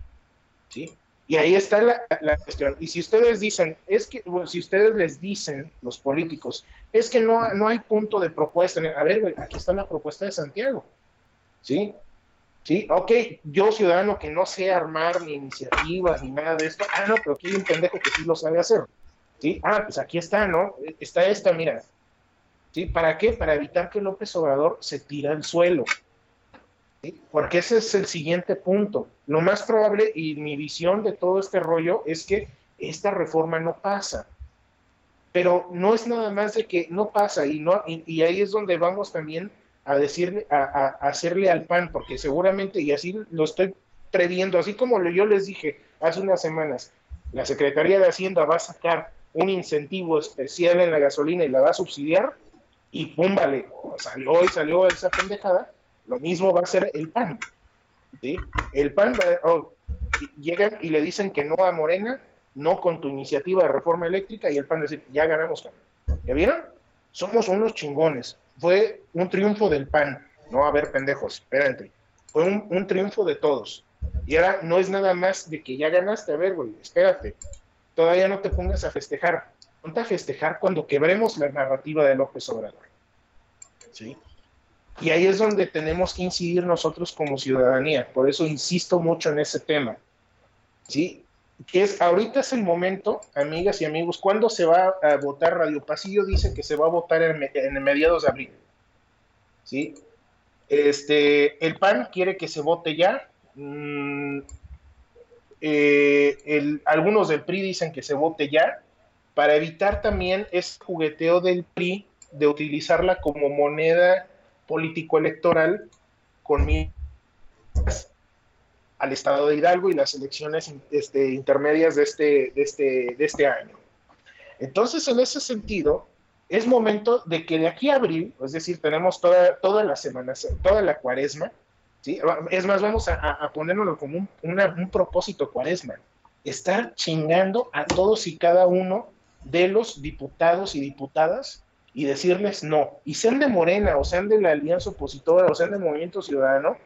¿sí? Y ahí está la, la cuestión. Y si ustedes dicen, es que, bueno, si ustedes les dicen, los políticos, es que no, no hay punto de propuesta. A ver, aquí está la propuesta de Santiago, ¿sí? Sí, ok, yo ciudadano que no sé armar ni iniciativas ni nada de esto, ah, no, pero aquí hay un pendejo que sí lo sabe hacer, sí, ah, pues aquí está, ¿no? Está esta, mira, sí, ¿para qué? Para evitar que López Obrador se tire al suelo, ¿sí? Porque ese es el siguiente punto. Lo más probable y mi visión de todo este rollo es que esta reforma no pasa. Pero no es nada más de que no pasa y, no, y, ahí es donde vamos también a decirle, a, a, hacerle al PAN, porque seguramente, y así lo estoy previendo, así como yo les dije hace unas semanas, la Secretaría de Hacienda va a sacar un incentivo especial en la gasolina y la va a subsidiar, y pum, vale, salió y salió esa pendejada, lo mismo va a ser el PAN. El PAN va, oh, llegan y le dicen que no a Morena, no con tu iniciativa de reforma eléctrica, y el PAN dice, ya ganamos. ¿Ya vieron? Somos unos chingones. Fue un triunfo del PAN. No, a ver, pendejos, espérate. Fue un, un triunfo de todos. Y ahora no es nada más de que ya ganaste, a ver, güey, espérate. Todavía no te pongas a festejar. Ponte a festejar cuando quebremos la narrativa de López Obrador. ¿Sí? Y ahí es donde tenemos que incidir nosotros como ciudadanía. Por eso insisto mucho en ese tema. ¿Sí? Que es, ahorita es el momento, amigas y amigos, cuando se va a votar Radio Pasillo, dice que se va a votar en, en mediados de abril. ¿Sí? Este, el PAN quiere que se vote ya. Mm, eh, algunos del PRI dicen que se vote ya, para evitar también ese jugueteo del PRI de utilizarla como moneda político-electoral con al estado de Hidalgo y las elecciones este, intermedias de este, de, este, de este año. Entonces, en ese sentido, es momento de que de aquí a abril, es decir, tenemos toda, toda la semana, toda la cuaresma, ¿sí? es más, vamos a, a como un, un propósito cuaresma, estar chingando a todos y cada uno de los diputados y diputadas y decirles no. Y sean de Morena, o sean de la Alianza Opositora, o sean de Movimiento Ciudadano,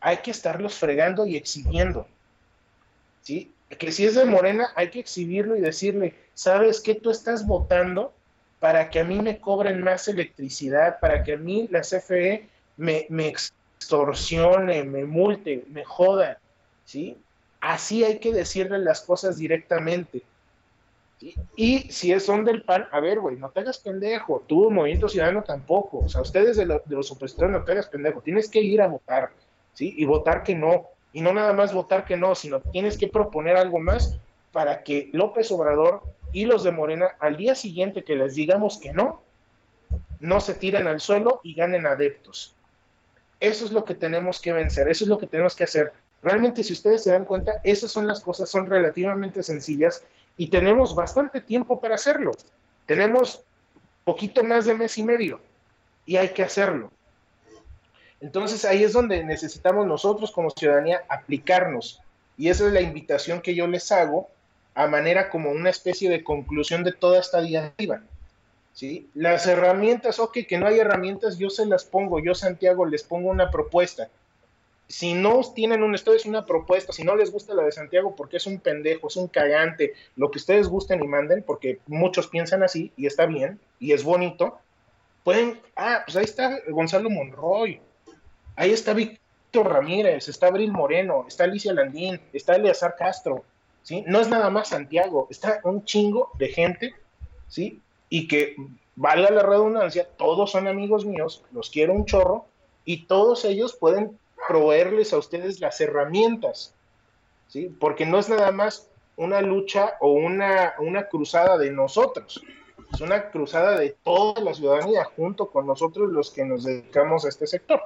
hay que estarlos fregando y exhibiendo. ¿Sí? Que si es de Morena, hay que exhibirlo y decirle, ¿sabes qué? Tú estás votando para que a mí me cobren más electricidad, para que a mí la CFE me, extorsione, me multe, me joda. ¿Sí? Así hay que decirle las cosas directamente. Y si son del PAN, a ver, güey, no te hagas pendejo. Tú, Movimiento Ciudadano, tampoco. O sea, ustedes de, los opositores no te hagas pendejo. Tienes que ir a votar, Y votar que no. Y no nada más votar que no, sino tienes que proponer algo más para que López Obrador y los de Morena, al día siguiente que les digamos que no, no se tiren al suelo y ganen adeptos. Eso es lo que tenemos que vencer, eso es lo que tenemos que hacer. Realmente, si ustedes se dan cuenta, esas son las cosas, son relativamente sencillas y tenemos bastante tiempo para hacerlo. Tenemos poquito más de mes y medio y hay que hacerlo. Entonces ahí es donde necesitamos nosotros como ciudadanía aplicarnos. Y esa es la invitación que yo les hago a manera como una especie de conclusión de toda esta diatriba. ¿sí? Las herramientas, ok, que no hay herramientas, yo se las pongo, yo Santiago les pongo una propuesta si no tienen un, es una propuesta, si no les gusta la de Santiago porque es un pendejo, es un cagante, lo que ustedes gusten y manden, porque muchos piensan así y está bien y es bonito, pueden, ah, pues ahí está Gonzalo Monroy, ahí está Víctor Ramírez, está Abril Moreno, está Alicia Landín, está Eleazar Castro, ¿sí? No es nada más Santiago, está un chingo de gente, ¿sí? Y que, valga la redundancia, todos son amigos míos, los quiero un chorro, y todos ellos pueden proveerles a ustedes las herramientas, ¿sí? Porque no es nada más una lucha o una, una cruzada de nosotros, es una cruzada de toda la ciudadanía junto con nosotros los que nos dedicamos a este sector.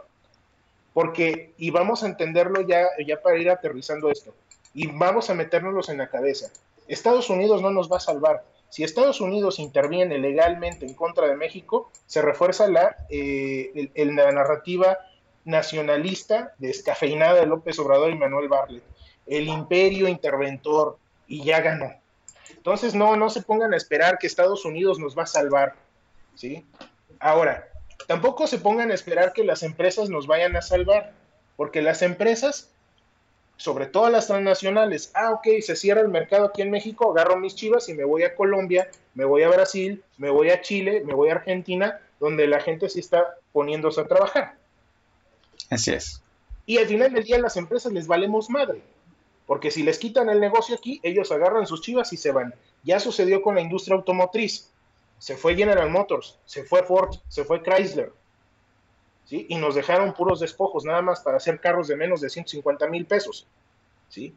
Porque, y vamos a entenderlo ya, ya para ir aterrizando esto, y vamos a metérnoslos en la cabeza. Estados Unidos no nos va a salvar. Si Estados Unidos interviene legalmente en contra de México, se refuerza la, eh, la narrativa nacionalista descafeinada de López Obrador y Manuel Barlet, el imperio interventor, y ya ganó. Entonces, no, no se pongan a esperar que Estados Unidos nos va a salvar, ¿sí? Ahora, tampoco se pongan a esperar que las empresas nos vayan a salvar, porque las empresas, sobre todo las transnacionales, ah, ok, se cierra el mercado aquí en México, agarro mis chivas y me voy a Colombia, me voy a Brasil, me voy a Chile, me voy a Argentina, donde la gente sí está poniéndose a trabajar. Así es. Y al final del día las empresas les valemos madre. Porque si les quitan el negocio aquí, ellos agarran sus chivas y se van. Ya sucedió con la industria automotriz. Se fue General Motors, se fue Ford, se fue Chrysler. ¿sí? Y nos dejaron puros despojos, nada más para hacer carros de menos de 150 mil pesos. ¿sí?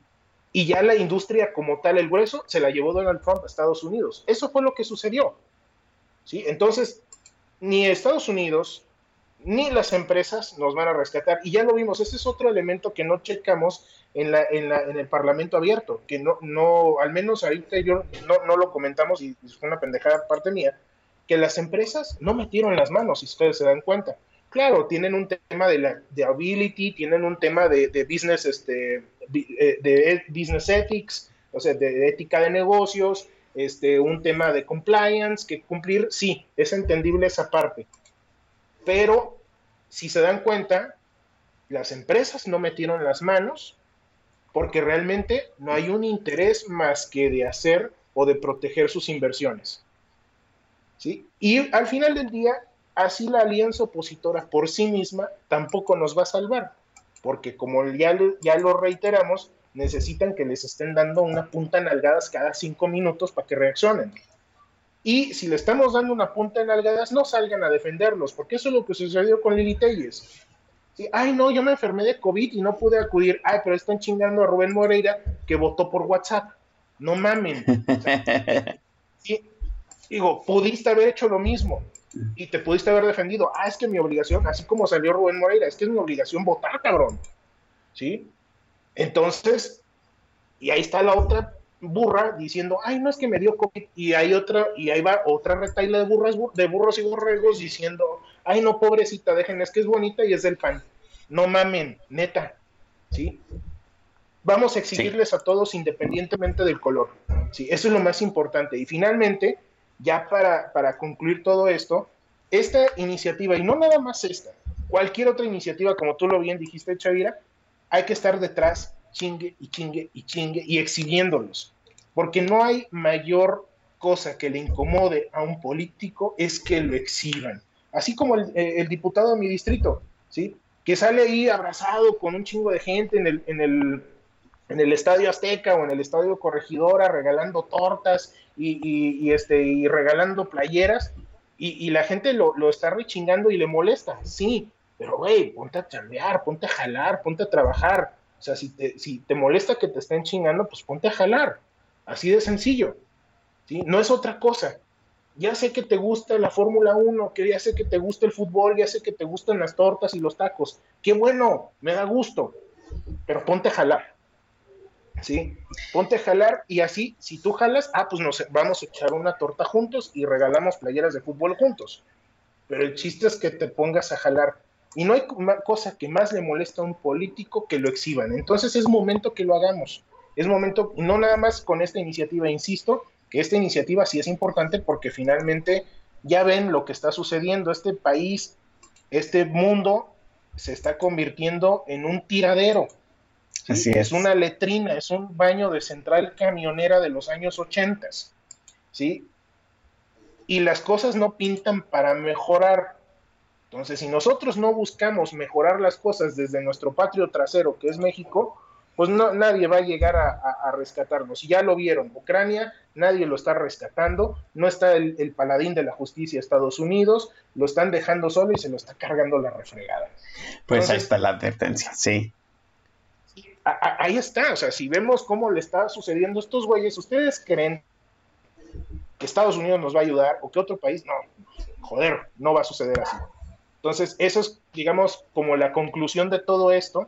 y ya la industria como tal, el grueso, se la llevó Donald Trump a Estados Unidos. Eso fue lo que sucedió. ¿sí? Entonces, ni Estados Unidos ni las empresas nos van a rescatar. Y ya lo vimos, ese es otro elemento que no checamos en, la, en, la, en el Parlamento abierto, que no, no al menos ahorita yo no, no lo comentamos y fue una pendejada parte mía, que las empresas no metieron las manos, si ustedes se dan cuenta. Claro, tienen un tema de, de ability, tienen un tema de, de business, este, eh, de business ethics, o sea, de ética de negocios, este, un tema de compliance que cumplir, sí, es entendible esa parte. Pero si se dan cuenta, las empresas no metieron las manos porque realmente no hay un interés más que de hacer o de proteger sus inversiones. ¿Sí? Y al final del día, así la alianza opositora por sí misma tampoco nos va a salvar, porque como ya, ya lo reiteramos, necesitan que les estén dando una punta en algadas cada cinco minutos para que reaccionen. Y si le estamos dando una punta en algadas, no salgan a defenderlos, porque eso es lo que sucedió con Lili Telles. Ay, no, yo me enfermé de COVID y no pude acudir. Ay, pero están chingando a Rubén Moreira que votó por WhatsApp. No mamen. Digo, pudiste haber hecho lo mismo y te pudiste haber defendido. Ah, es que mi obligación, así como salió Rubén Moreira, es que es mi obligación votar, cabrón. ¿Sí? Entonces, y ahí está la otra burra diciendo, ay, no es que me dio COVID, y hay otra, y ahí va otra retaila de burras, de burros y borregos diciendo, ay, no, pobrecita, dejen, es que es bonita y es del pan. No mamen, neta, ¿sí? Vamos a exigirles a todos independientemente del color, ¿sí? Eso es lo más importante. Y finalmente, ya para, para concluir todo esto, esta iniciativa, y no nada más esta, cualquier otra iniciativa, como tú lo bien dijiste, Chavira, hay que estar detrás chingue y chingue y chingue y exhibiéndolos. Porque no hay mayor cosa que le incomode a un político es que lo exhiban. Así como el, eh, diputado de mi distrito, ¿sí? Que sale ahí abrazado con un chingo de gente en el, en el, en el Estadio Azteca o en el Estadio Corregidora regalando tortas y, este, y regalando playeras y, y la gente lo, lo, está rechingando y le molesta, sí, pero güey, ponte a chambear, ponte a jalar, ponte a trabajar, o sea, si te, si te molesta que te estén chingando, pues ponte a jalar. Así de sencillo. ¿sí? No es otra cosa. Ya sé que te gusta la Fórmula 1, que ya sé que te gusta el fútbol, ya sé que te gustan las tortas y los tacos. Qué bueno, me da gusto. Pero ponte a jalar. ¿Sí? Ponte a jalar y así, si tú jalas, ah, pues nos vamos a echar una torta juntos y regalamos playeras de fútbol juntos. Pero el chiste es que te pongas a jalar y no hay cosa que más le molesta a un político que lo exhiban. Entonces es momento que lo hagamos. Es momento, no nada más con esta iniciativa, insisto, que esta iniciativa sí es importante porque finalmente ya ven lo que está sucediendo. Este país, este mundo se está convirtiendo en un tiradero. Así es. es. una letrina, es un baño de central camionera de los años 80. ¿sí? Y las cosas no pintan para mejorar. Entonces, si nosotros no buscamos mejorar las cosas desde nuestro patrio trasero, que es México, pues no, nadie va a llegar a, rescatarnos. Ya lo vieron, Ucrania, nadie lo está rescatando, no está el, paladín de la justicia Estados Unidos, lo están dejando solo y se lo está cargando la refregada. Pues ahí está la advertencia, sí. ahí está, o sea, si vemos cómo le está sucediendo a estos güeyes, ¿ustedes creen que Estados Unidos nos va a ayudar o que otro país? No, joder, no va a suceder así. Entonces, eso es, digamos, como la conclusión de todo esto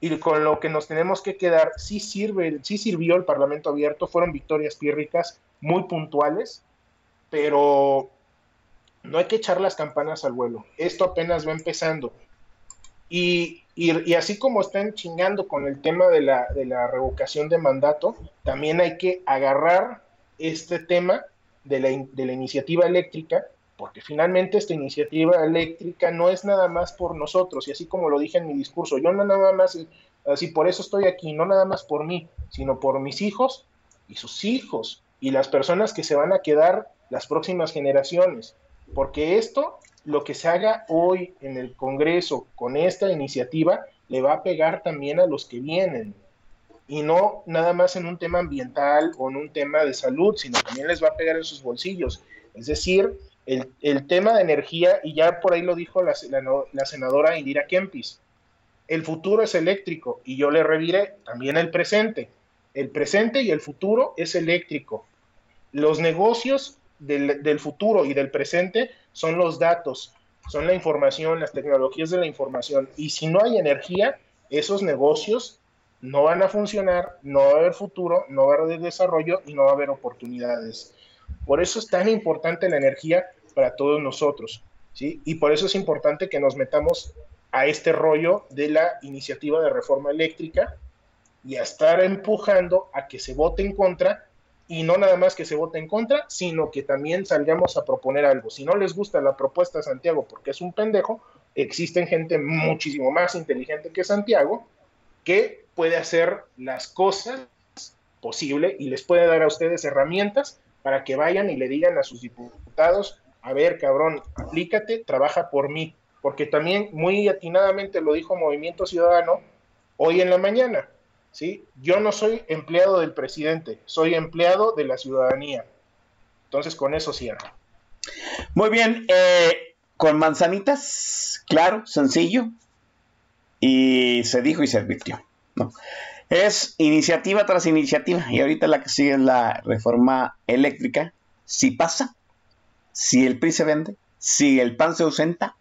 y con lo que nos tenemos que quedar, sí sirve, sí sirvió el Parlamento abierto, fueron victorias pírricas muy puntuales, pero no hay que echar las campanas al vuelo. Esto apenas va empezando. Y, y, así como están chingando con el tema de la, de la revocación de mandato, también hay que agarrar este tema de la, de la iniciativa eléctrica porque finalmente esta iniciativa eléctrica no es nada más por nosotros, y así como lo dije en mi discurso, yo no nada más, así por eso estoy aquí, no nada más por mí, sino por mis hijos y sus hijos, y las personas que se van a quedar las próximas generaciones, porque esto, lo que se haga hoy en el Congreso con esta iniciativa, le va a pegar también a los que vienen, y no nada más en un tema ambiental o en un tema de salud, sino también les va a pegar en sus bolsillos. Es decir, el, tema de energía, y ya por ahí lo dijo la, senadora Indira Kempis, el futuro es eléctrico y yo le reviré también el presente. el presente y el futuro es eléctrico. Los negocios del, futuro y del presente son los datos, son la información, las tecnologías de la información. Y si no hay energía, esos negocios no van a funcionar, no va a haber futuro, no va a haber desarrollo y no va a haber oportunidades. Por eso es tan importante la energía para todos nosotros, ¿sí? Y por eso es importante que nos metamos a este rollo de la iniciativa de reforma eléctrica y a estar empujando a que se vote en contra y no nada más que se vote en contra, sino que también salgamos a proponer algo. Si no les gusta la propuesta de Santiago porque es un pendejo, existen gente muchísimo más inteligente que Santiago que puede hacer las cosas posible y les puede dar a ustedes herramientas para que vayan y le digan a sus diputados, a ver, cabrón, aplícate, trabaja por mí, porque también muy atinadamente lo dijo Movimiento Ciudadano hoy en la mañana, ¿sí? Yo no soy empleado del presidente, soy empleado de la ciudadanía. Entonces con eso cierro. Muy bien, eh, con manzanitas, claro, sencillo, y se dijo y se advirtió. Es iniciativa tras iniciativa. Y ahorita la que sigue es la reforma eléctrica. Si pasa, si el PRI se vende, si el PAN se ausenta,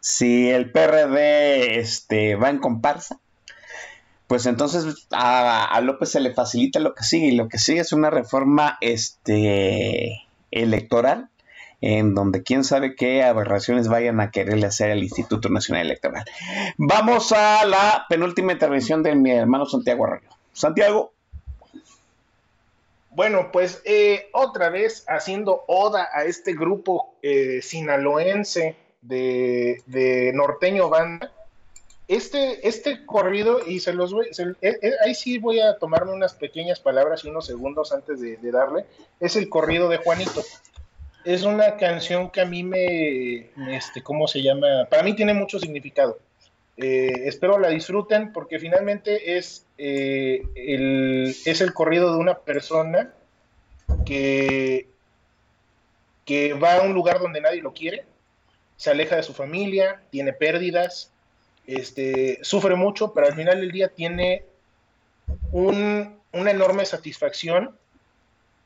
si el PRD este, va en comparsa, pues entonces a, López se le facilita lo que sigue. Y lo que sigue es una reforma este, electoral en donde quién sabe qué aberraciones vayan a quererle hacer al Instituto Nacional Electoral. Vamos a la penúltima intervención de mi hermano Santiago Arroyo. Santiago. Bueno, pues eh, otra vez haciendo oda a este grupo eh, sinaloense de, norteño banda. Este, este corrido, y se los voy, se, eh, ahí sí voy a tomarme unas pequeñas palabras y unos segundos antes de, de darle, es el corrido de Juanito es una canción que a mí me, este, ¿cómo se llama? Para mí tiene mucho significado. Eh, espero la disfruten porque finalmente es, eh, el, es el corrido de una persona que, que va a un lugar donde nadie lo quiere, se aleja de su familia, tiene pérdidas, este, sufre mucho, pero al final del día tiene un, una enorme satisfacción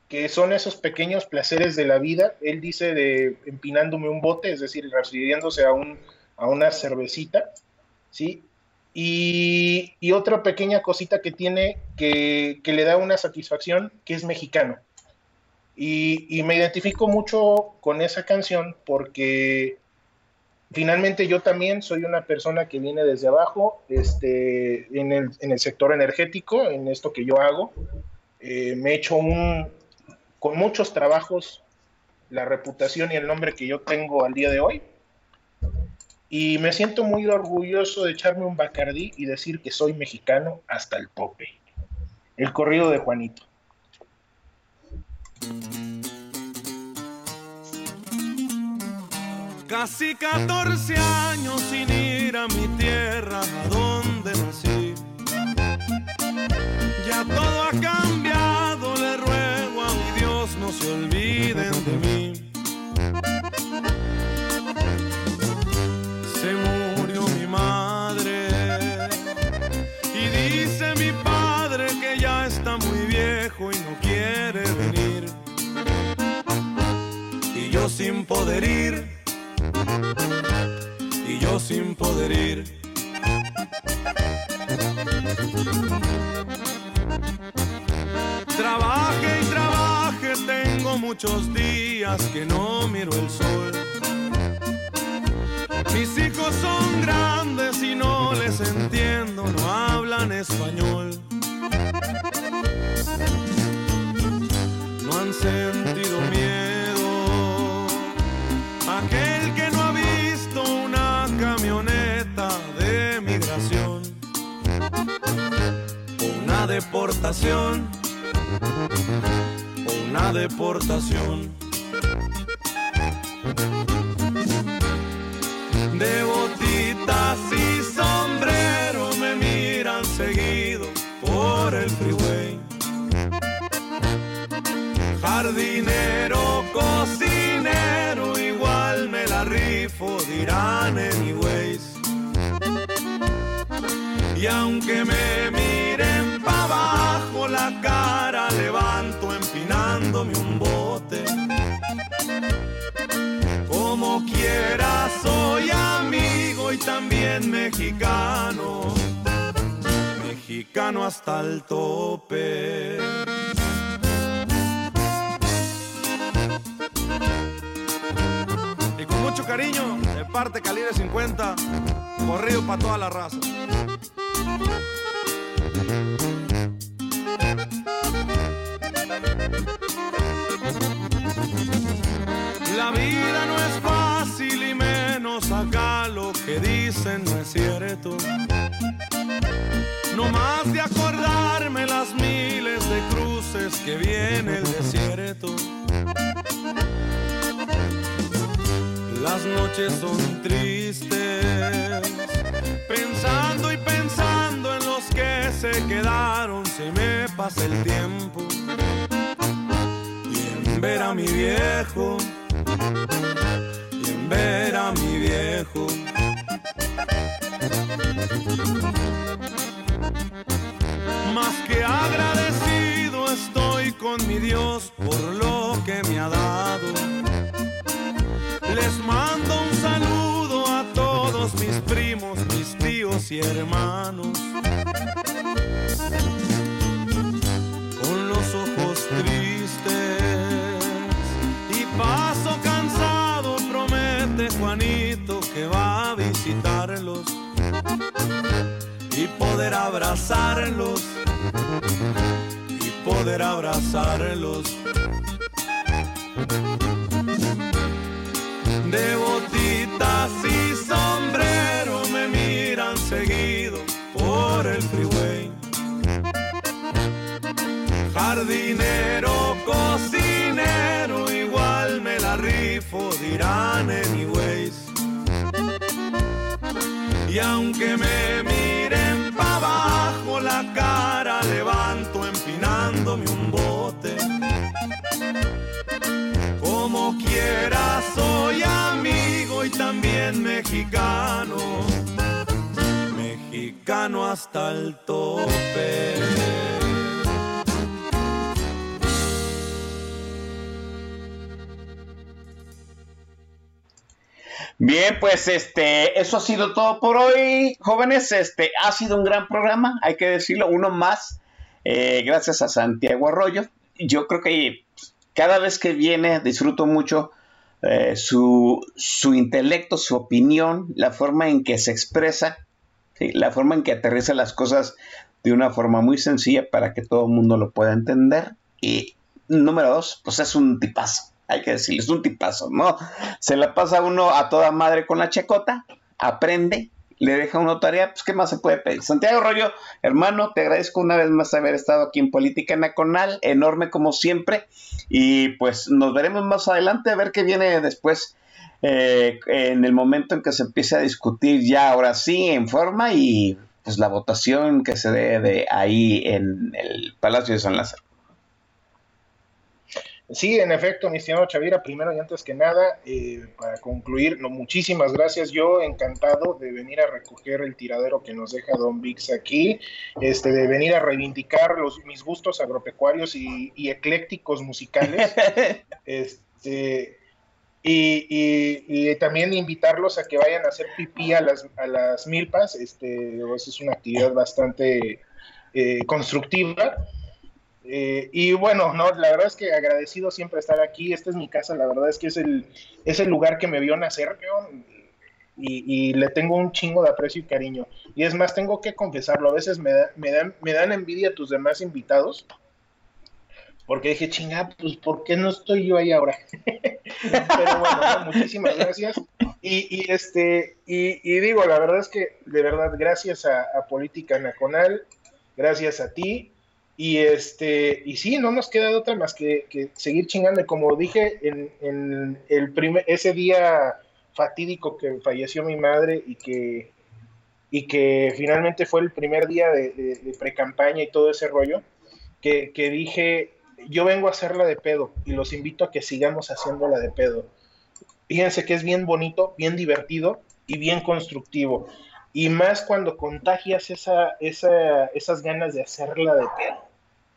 que son esos pequeños placeres de la vida. Él dice de empinándome un bote, es decir, refiriéndose a, un, a una cervecita, ¿sí? Y, y, otra pequeña cosita que tiene que, que, le da una satisfacción, que es mexicano. Y, y, me identifico mucho con esa canción porque finalmente yo también soy una persona que viene desde abajo, este, en, el, en el sector energético, en esto que yo hago. Eh, me he hecho un, con muchos trabajos la reputación y el nombre que yo tengo al día de hoy. Y me siento muy orgulloso de echarme un bacardí y decir que soy mexicano hasta el tope. El corrido de Juanito. Casi 14 años sin ir a mi tierra, a donde nací. Ya todo ha cambiado, le ruego a mi Dios no se olviden de mí. Quiere venir. Y yo sin poder ir, y yo sin poder ir. Trabaje y trabaje, tengo muchos días que no miro el sol. Mis hijos son grandes y no les entiendo, no hablan español. Han sentido miedo. Aquel que no ha visto una camioneta de migración. Una deportación una deportación. De botitas Jardinero, cocinero, igual me la rifo, dirán anyways. Y aunque me miren para abajo, la cara levanto empinándome un bote. Como quiera soy amigo y también mexicano, mexicano hasta el tope. Mucho cariño, de parte calibre 50, corrido para toda la raza. La vida no es fácil y menos acá lo que dicen no es cierto. No más de acordarme las miles de cruces que viene el desierto. Las noches son tristes, pensando y pensando en los que se quedaron, se me pasa el tiempo. Y en ver a mi viejo, y en ver a mi viejo. Más que agradecido estoy con mi Dios por lo que me ha dado. Les mando un saludo a todos mis primos, mis tíos y hermanos. Con los ojos tristes y paso cansado, promete Juanito que va a visitarlos y poder abrazarlos y poder abrazarlos. De botitas y sombrero me miran seguido por el freeway. Jardinero, cocinero, igual me la rifo, dirán anyways. Y aunque me miren pa' abajo, la cara levanto empinándome un bote. Como quiera soy amigo y mexicano, mexicano hasta el tope. Bien, pues este, eso ha sido todo por hoy, jóvenes. Este ha sido un gran programa, hay que decirlo, uno más. eh, gracias a Santiago Arroyo. Yo creo que cada vez que viene disfruto mucho eh, su, su intelecto, su opinión, la forma en que se expresa, la forma en que aterriza las cosas de una forma muy sencilla para que todo el mundo lo pueda entender. Y número dos, pues es un tipazo hay que decirlo, es un tipazo, ¿no? Se la pasa uno a toda madre con la checota, aprende, le deja una tarea, pues ¿qué más se puede pedir? Santiago Rollo, hermano, te agradezco una vez más haber estado aquí en Política Nacional, enorme como siempre, y pues nos veremos más adelante a ver qué viene después. eh, en el momento en que se empiece a discutir ya ahora sí en forma y pues la votación que se dé de ahí en el Palacio de San Lázaro. Sí, en efecto, mi estimado Chavira, primero y antes que nada, eh, para concluir, no, muchísimas gracias. Yo encantado de venir a recoger el tiradero que nos deja Don Vix aquí, este, de venir a reivindicar los, mis gustos agropecuarios y, y eclécticos musicales. este, y, y- y también invitarlos a que vayan a hacer pipí a las, a las milpas. Este, pues, es una actividad bastante eh, constructiva. Eh, y bueno, no, la verdad es que agradecido siempre estar aquí. Esta es mi casa, la verdad es que es el, es el lugar que me vio nacer, cabrón, y, le tengo un chingo de aprecio y cariño. Y es más, tengo que confesarlo, a veces me, da- dan, me dan envidia tus demás invitados, porque dije, chinga, pues ¿por qué no estoy yo ahí ahora? Pero bueno, no, muchísimas gracias. Y, este, y, y digo, la verdad es que, de verdad, gracias a, a Política Nacional, gracias a ti, y este, y sí, no nos queda de otra más que, que seguir chingando. Como dije en, en el primer, ese día fatídico que falleció mi madre y que, y que finalmente fue el primer día de pre-campaña y todo ese rollo, que, que dije, yo vengo a hacerla de pedo y los invito a que sigamos haciéndola de pedo. Fíjense que es bien bonito, bien divertido y bien constructivo. Y más cuando contagias esa, esa, esas ganas de hacerla de pedo.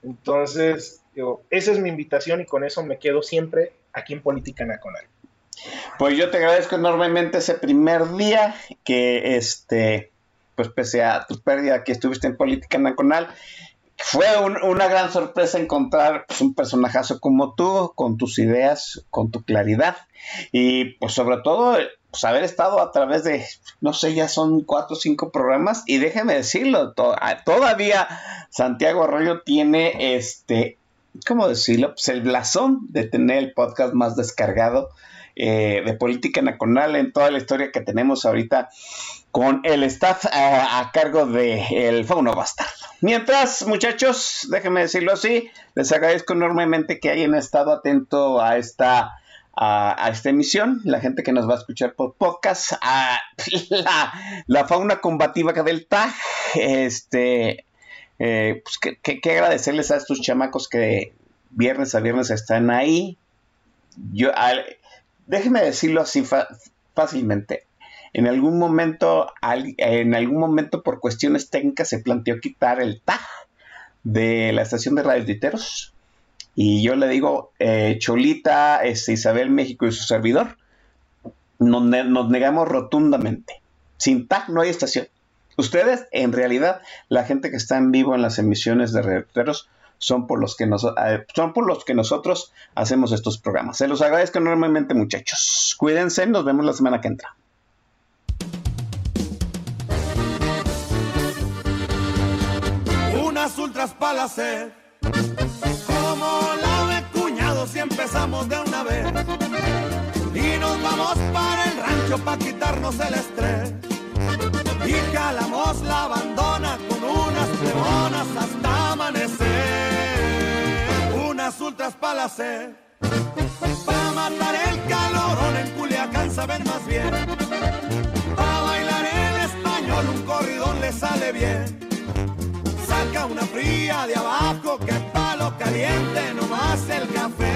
Entonces, esa es mi invitación y con eso me quedo siempre aquí en Política Nacional. Pues yo te agradezco enormemente ese primer día que, este, pues pese a tu pérdida que estuviste en Política Nacional, fue una gran sorpresa encontrar un personajazo como tú, con tus ideas, con tu claridad y pues sobre todo pues, haber estado a través de, no sé, ya son cuatro o cinco programas y déjeme decirlo, todavía Santiago Arroyo tiene este, ¿cómo decirlo? Pues el blasón de tener el podcast más descargado eh, de política nacional en toda la historia que tenemos ahorita con el staff a, cargo de el Fauno Bastardo. Mientras, muchachos, déjenme decirlo así, les agradezco enormemente que hayan estado atento a esta a, esta emisión, la gente que nos va a escuchar por podcast, a la, fauna combativa del TAG, este, eh, pues que, que, agradecerles a estos chamacos que viernes a viernes están ahí. Yo, déjeme decirlo así fácilmente. En algún momento, en algún momento por cuestiones técnicas se planteó quitar el TAG de la estación de radio Diteros. Y yo le digo, eh, Cholita, este, Isabel México y su servidor, nos, negamos rotundamente. Sin TAG no hay estación. Ustedes, en realidad, la gente que está en vivo en las emisiones de reporteros, son por los que nos, eh, son por los que nosotros hacemos estos programas. Se los agradezco enormemente, muchachos. Cuídense, nos vemos la semana que entra. Unas ultras para como la de cuñados y empezamos de una vez. Y nos vamos para el rancho para quitarnos el estrés. Y calamos la abandona con unas plemonas hasta amanecer. Unas ultras para. Para matar el calorón en Culiacán saben más bien. Para bailar en español un corridón le sale bien. Saca una fría de abajo que palo caliente nomás el café.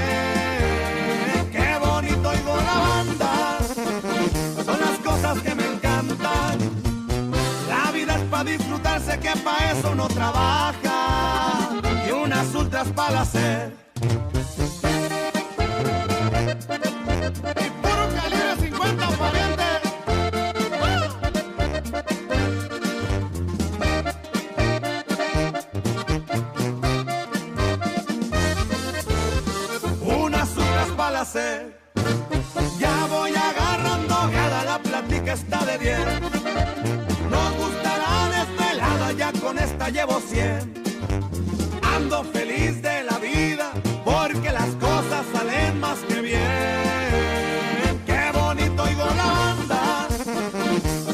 Qué bonito oigo la banda. Son las cosas que me para disfrutarse que pa' eso no trabaja y unas ultras para. Y Ya voy agarrando gada, la plática está de bien con esta llevo 100. Ando feliz de la vida porque las cosas salen más que bien. Qué bonito oigo la banda,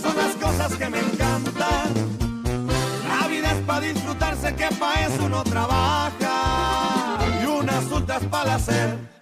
son las cosas que me encantan. La vida es para disfrutarse, que para eso uno trabaja y unas ultras para hacer.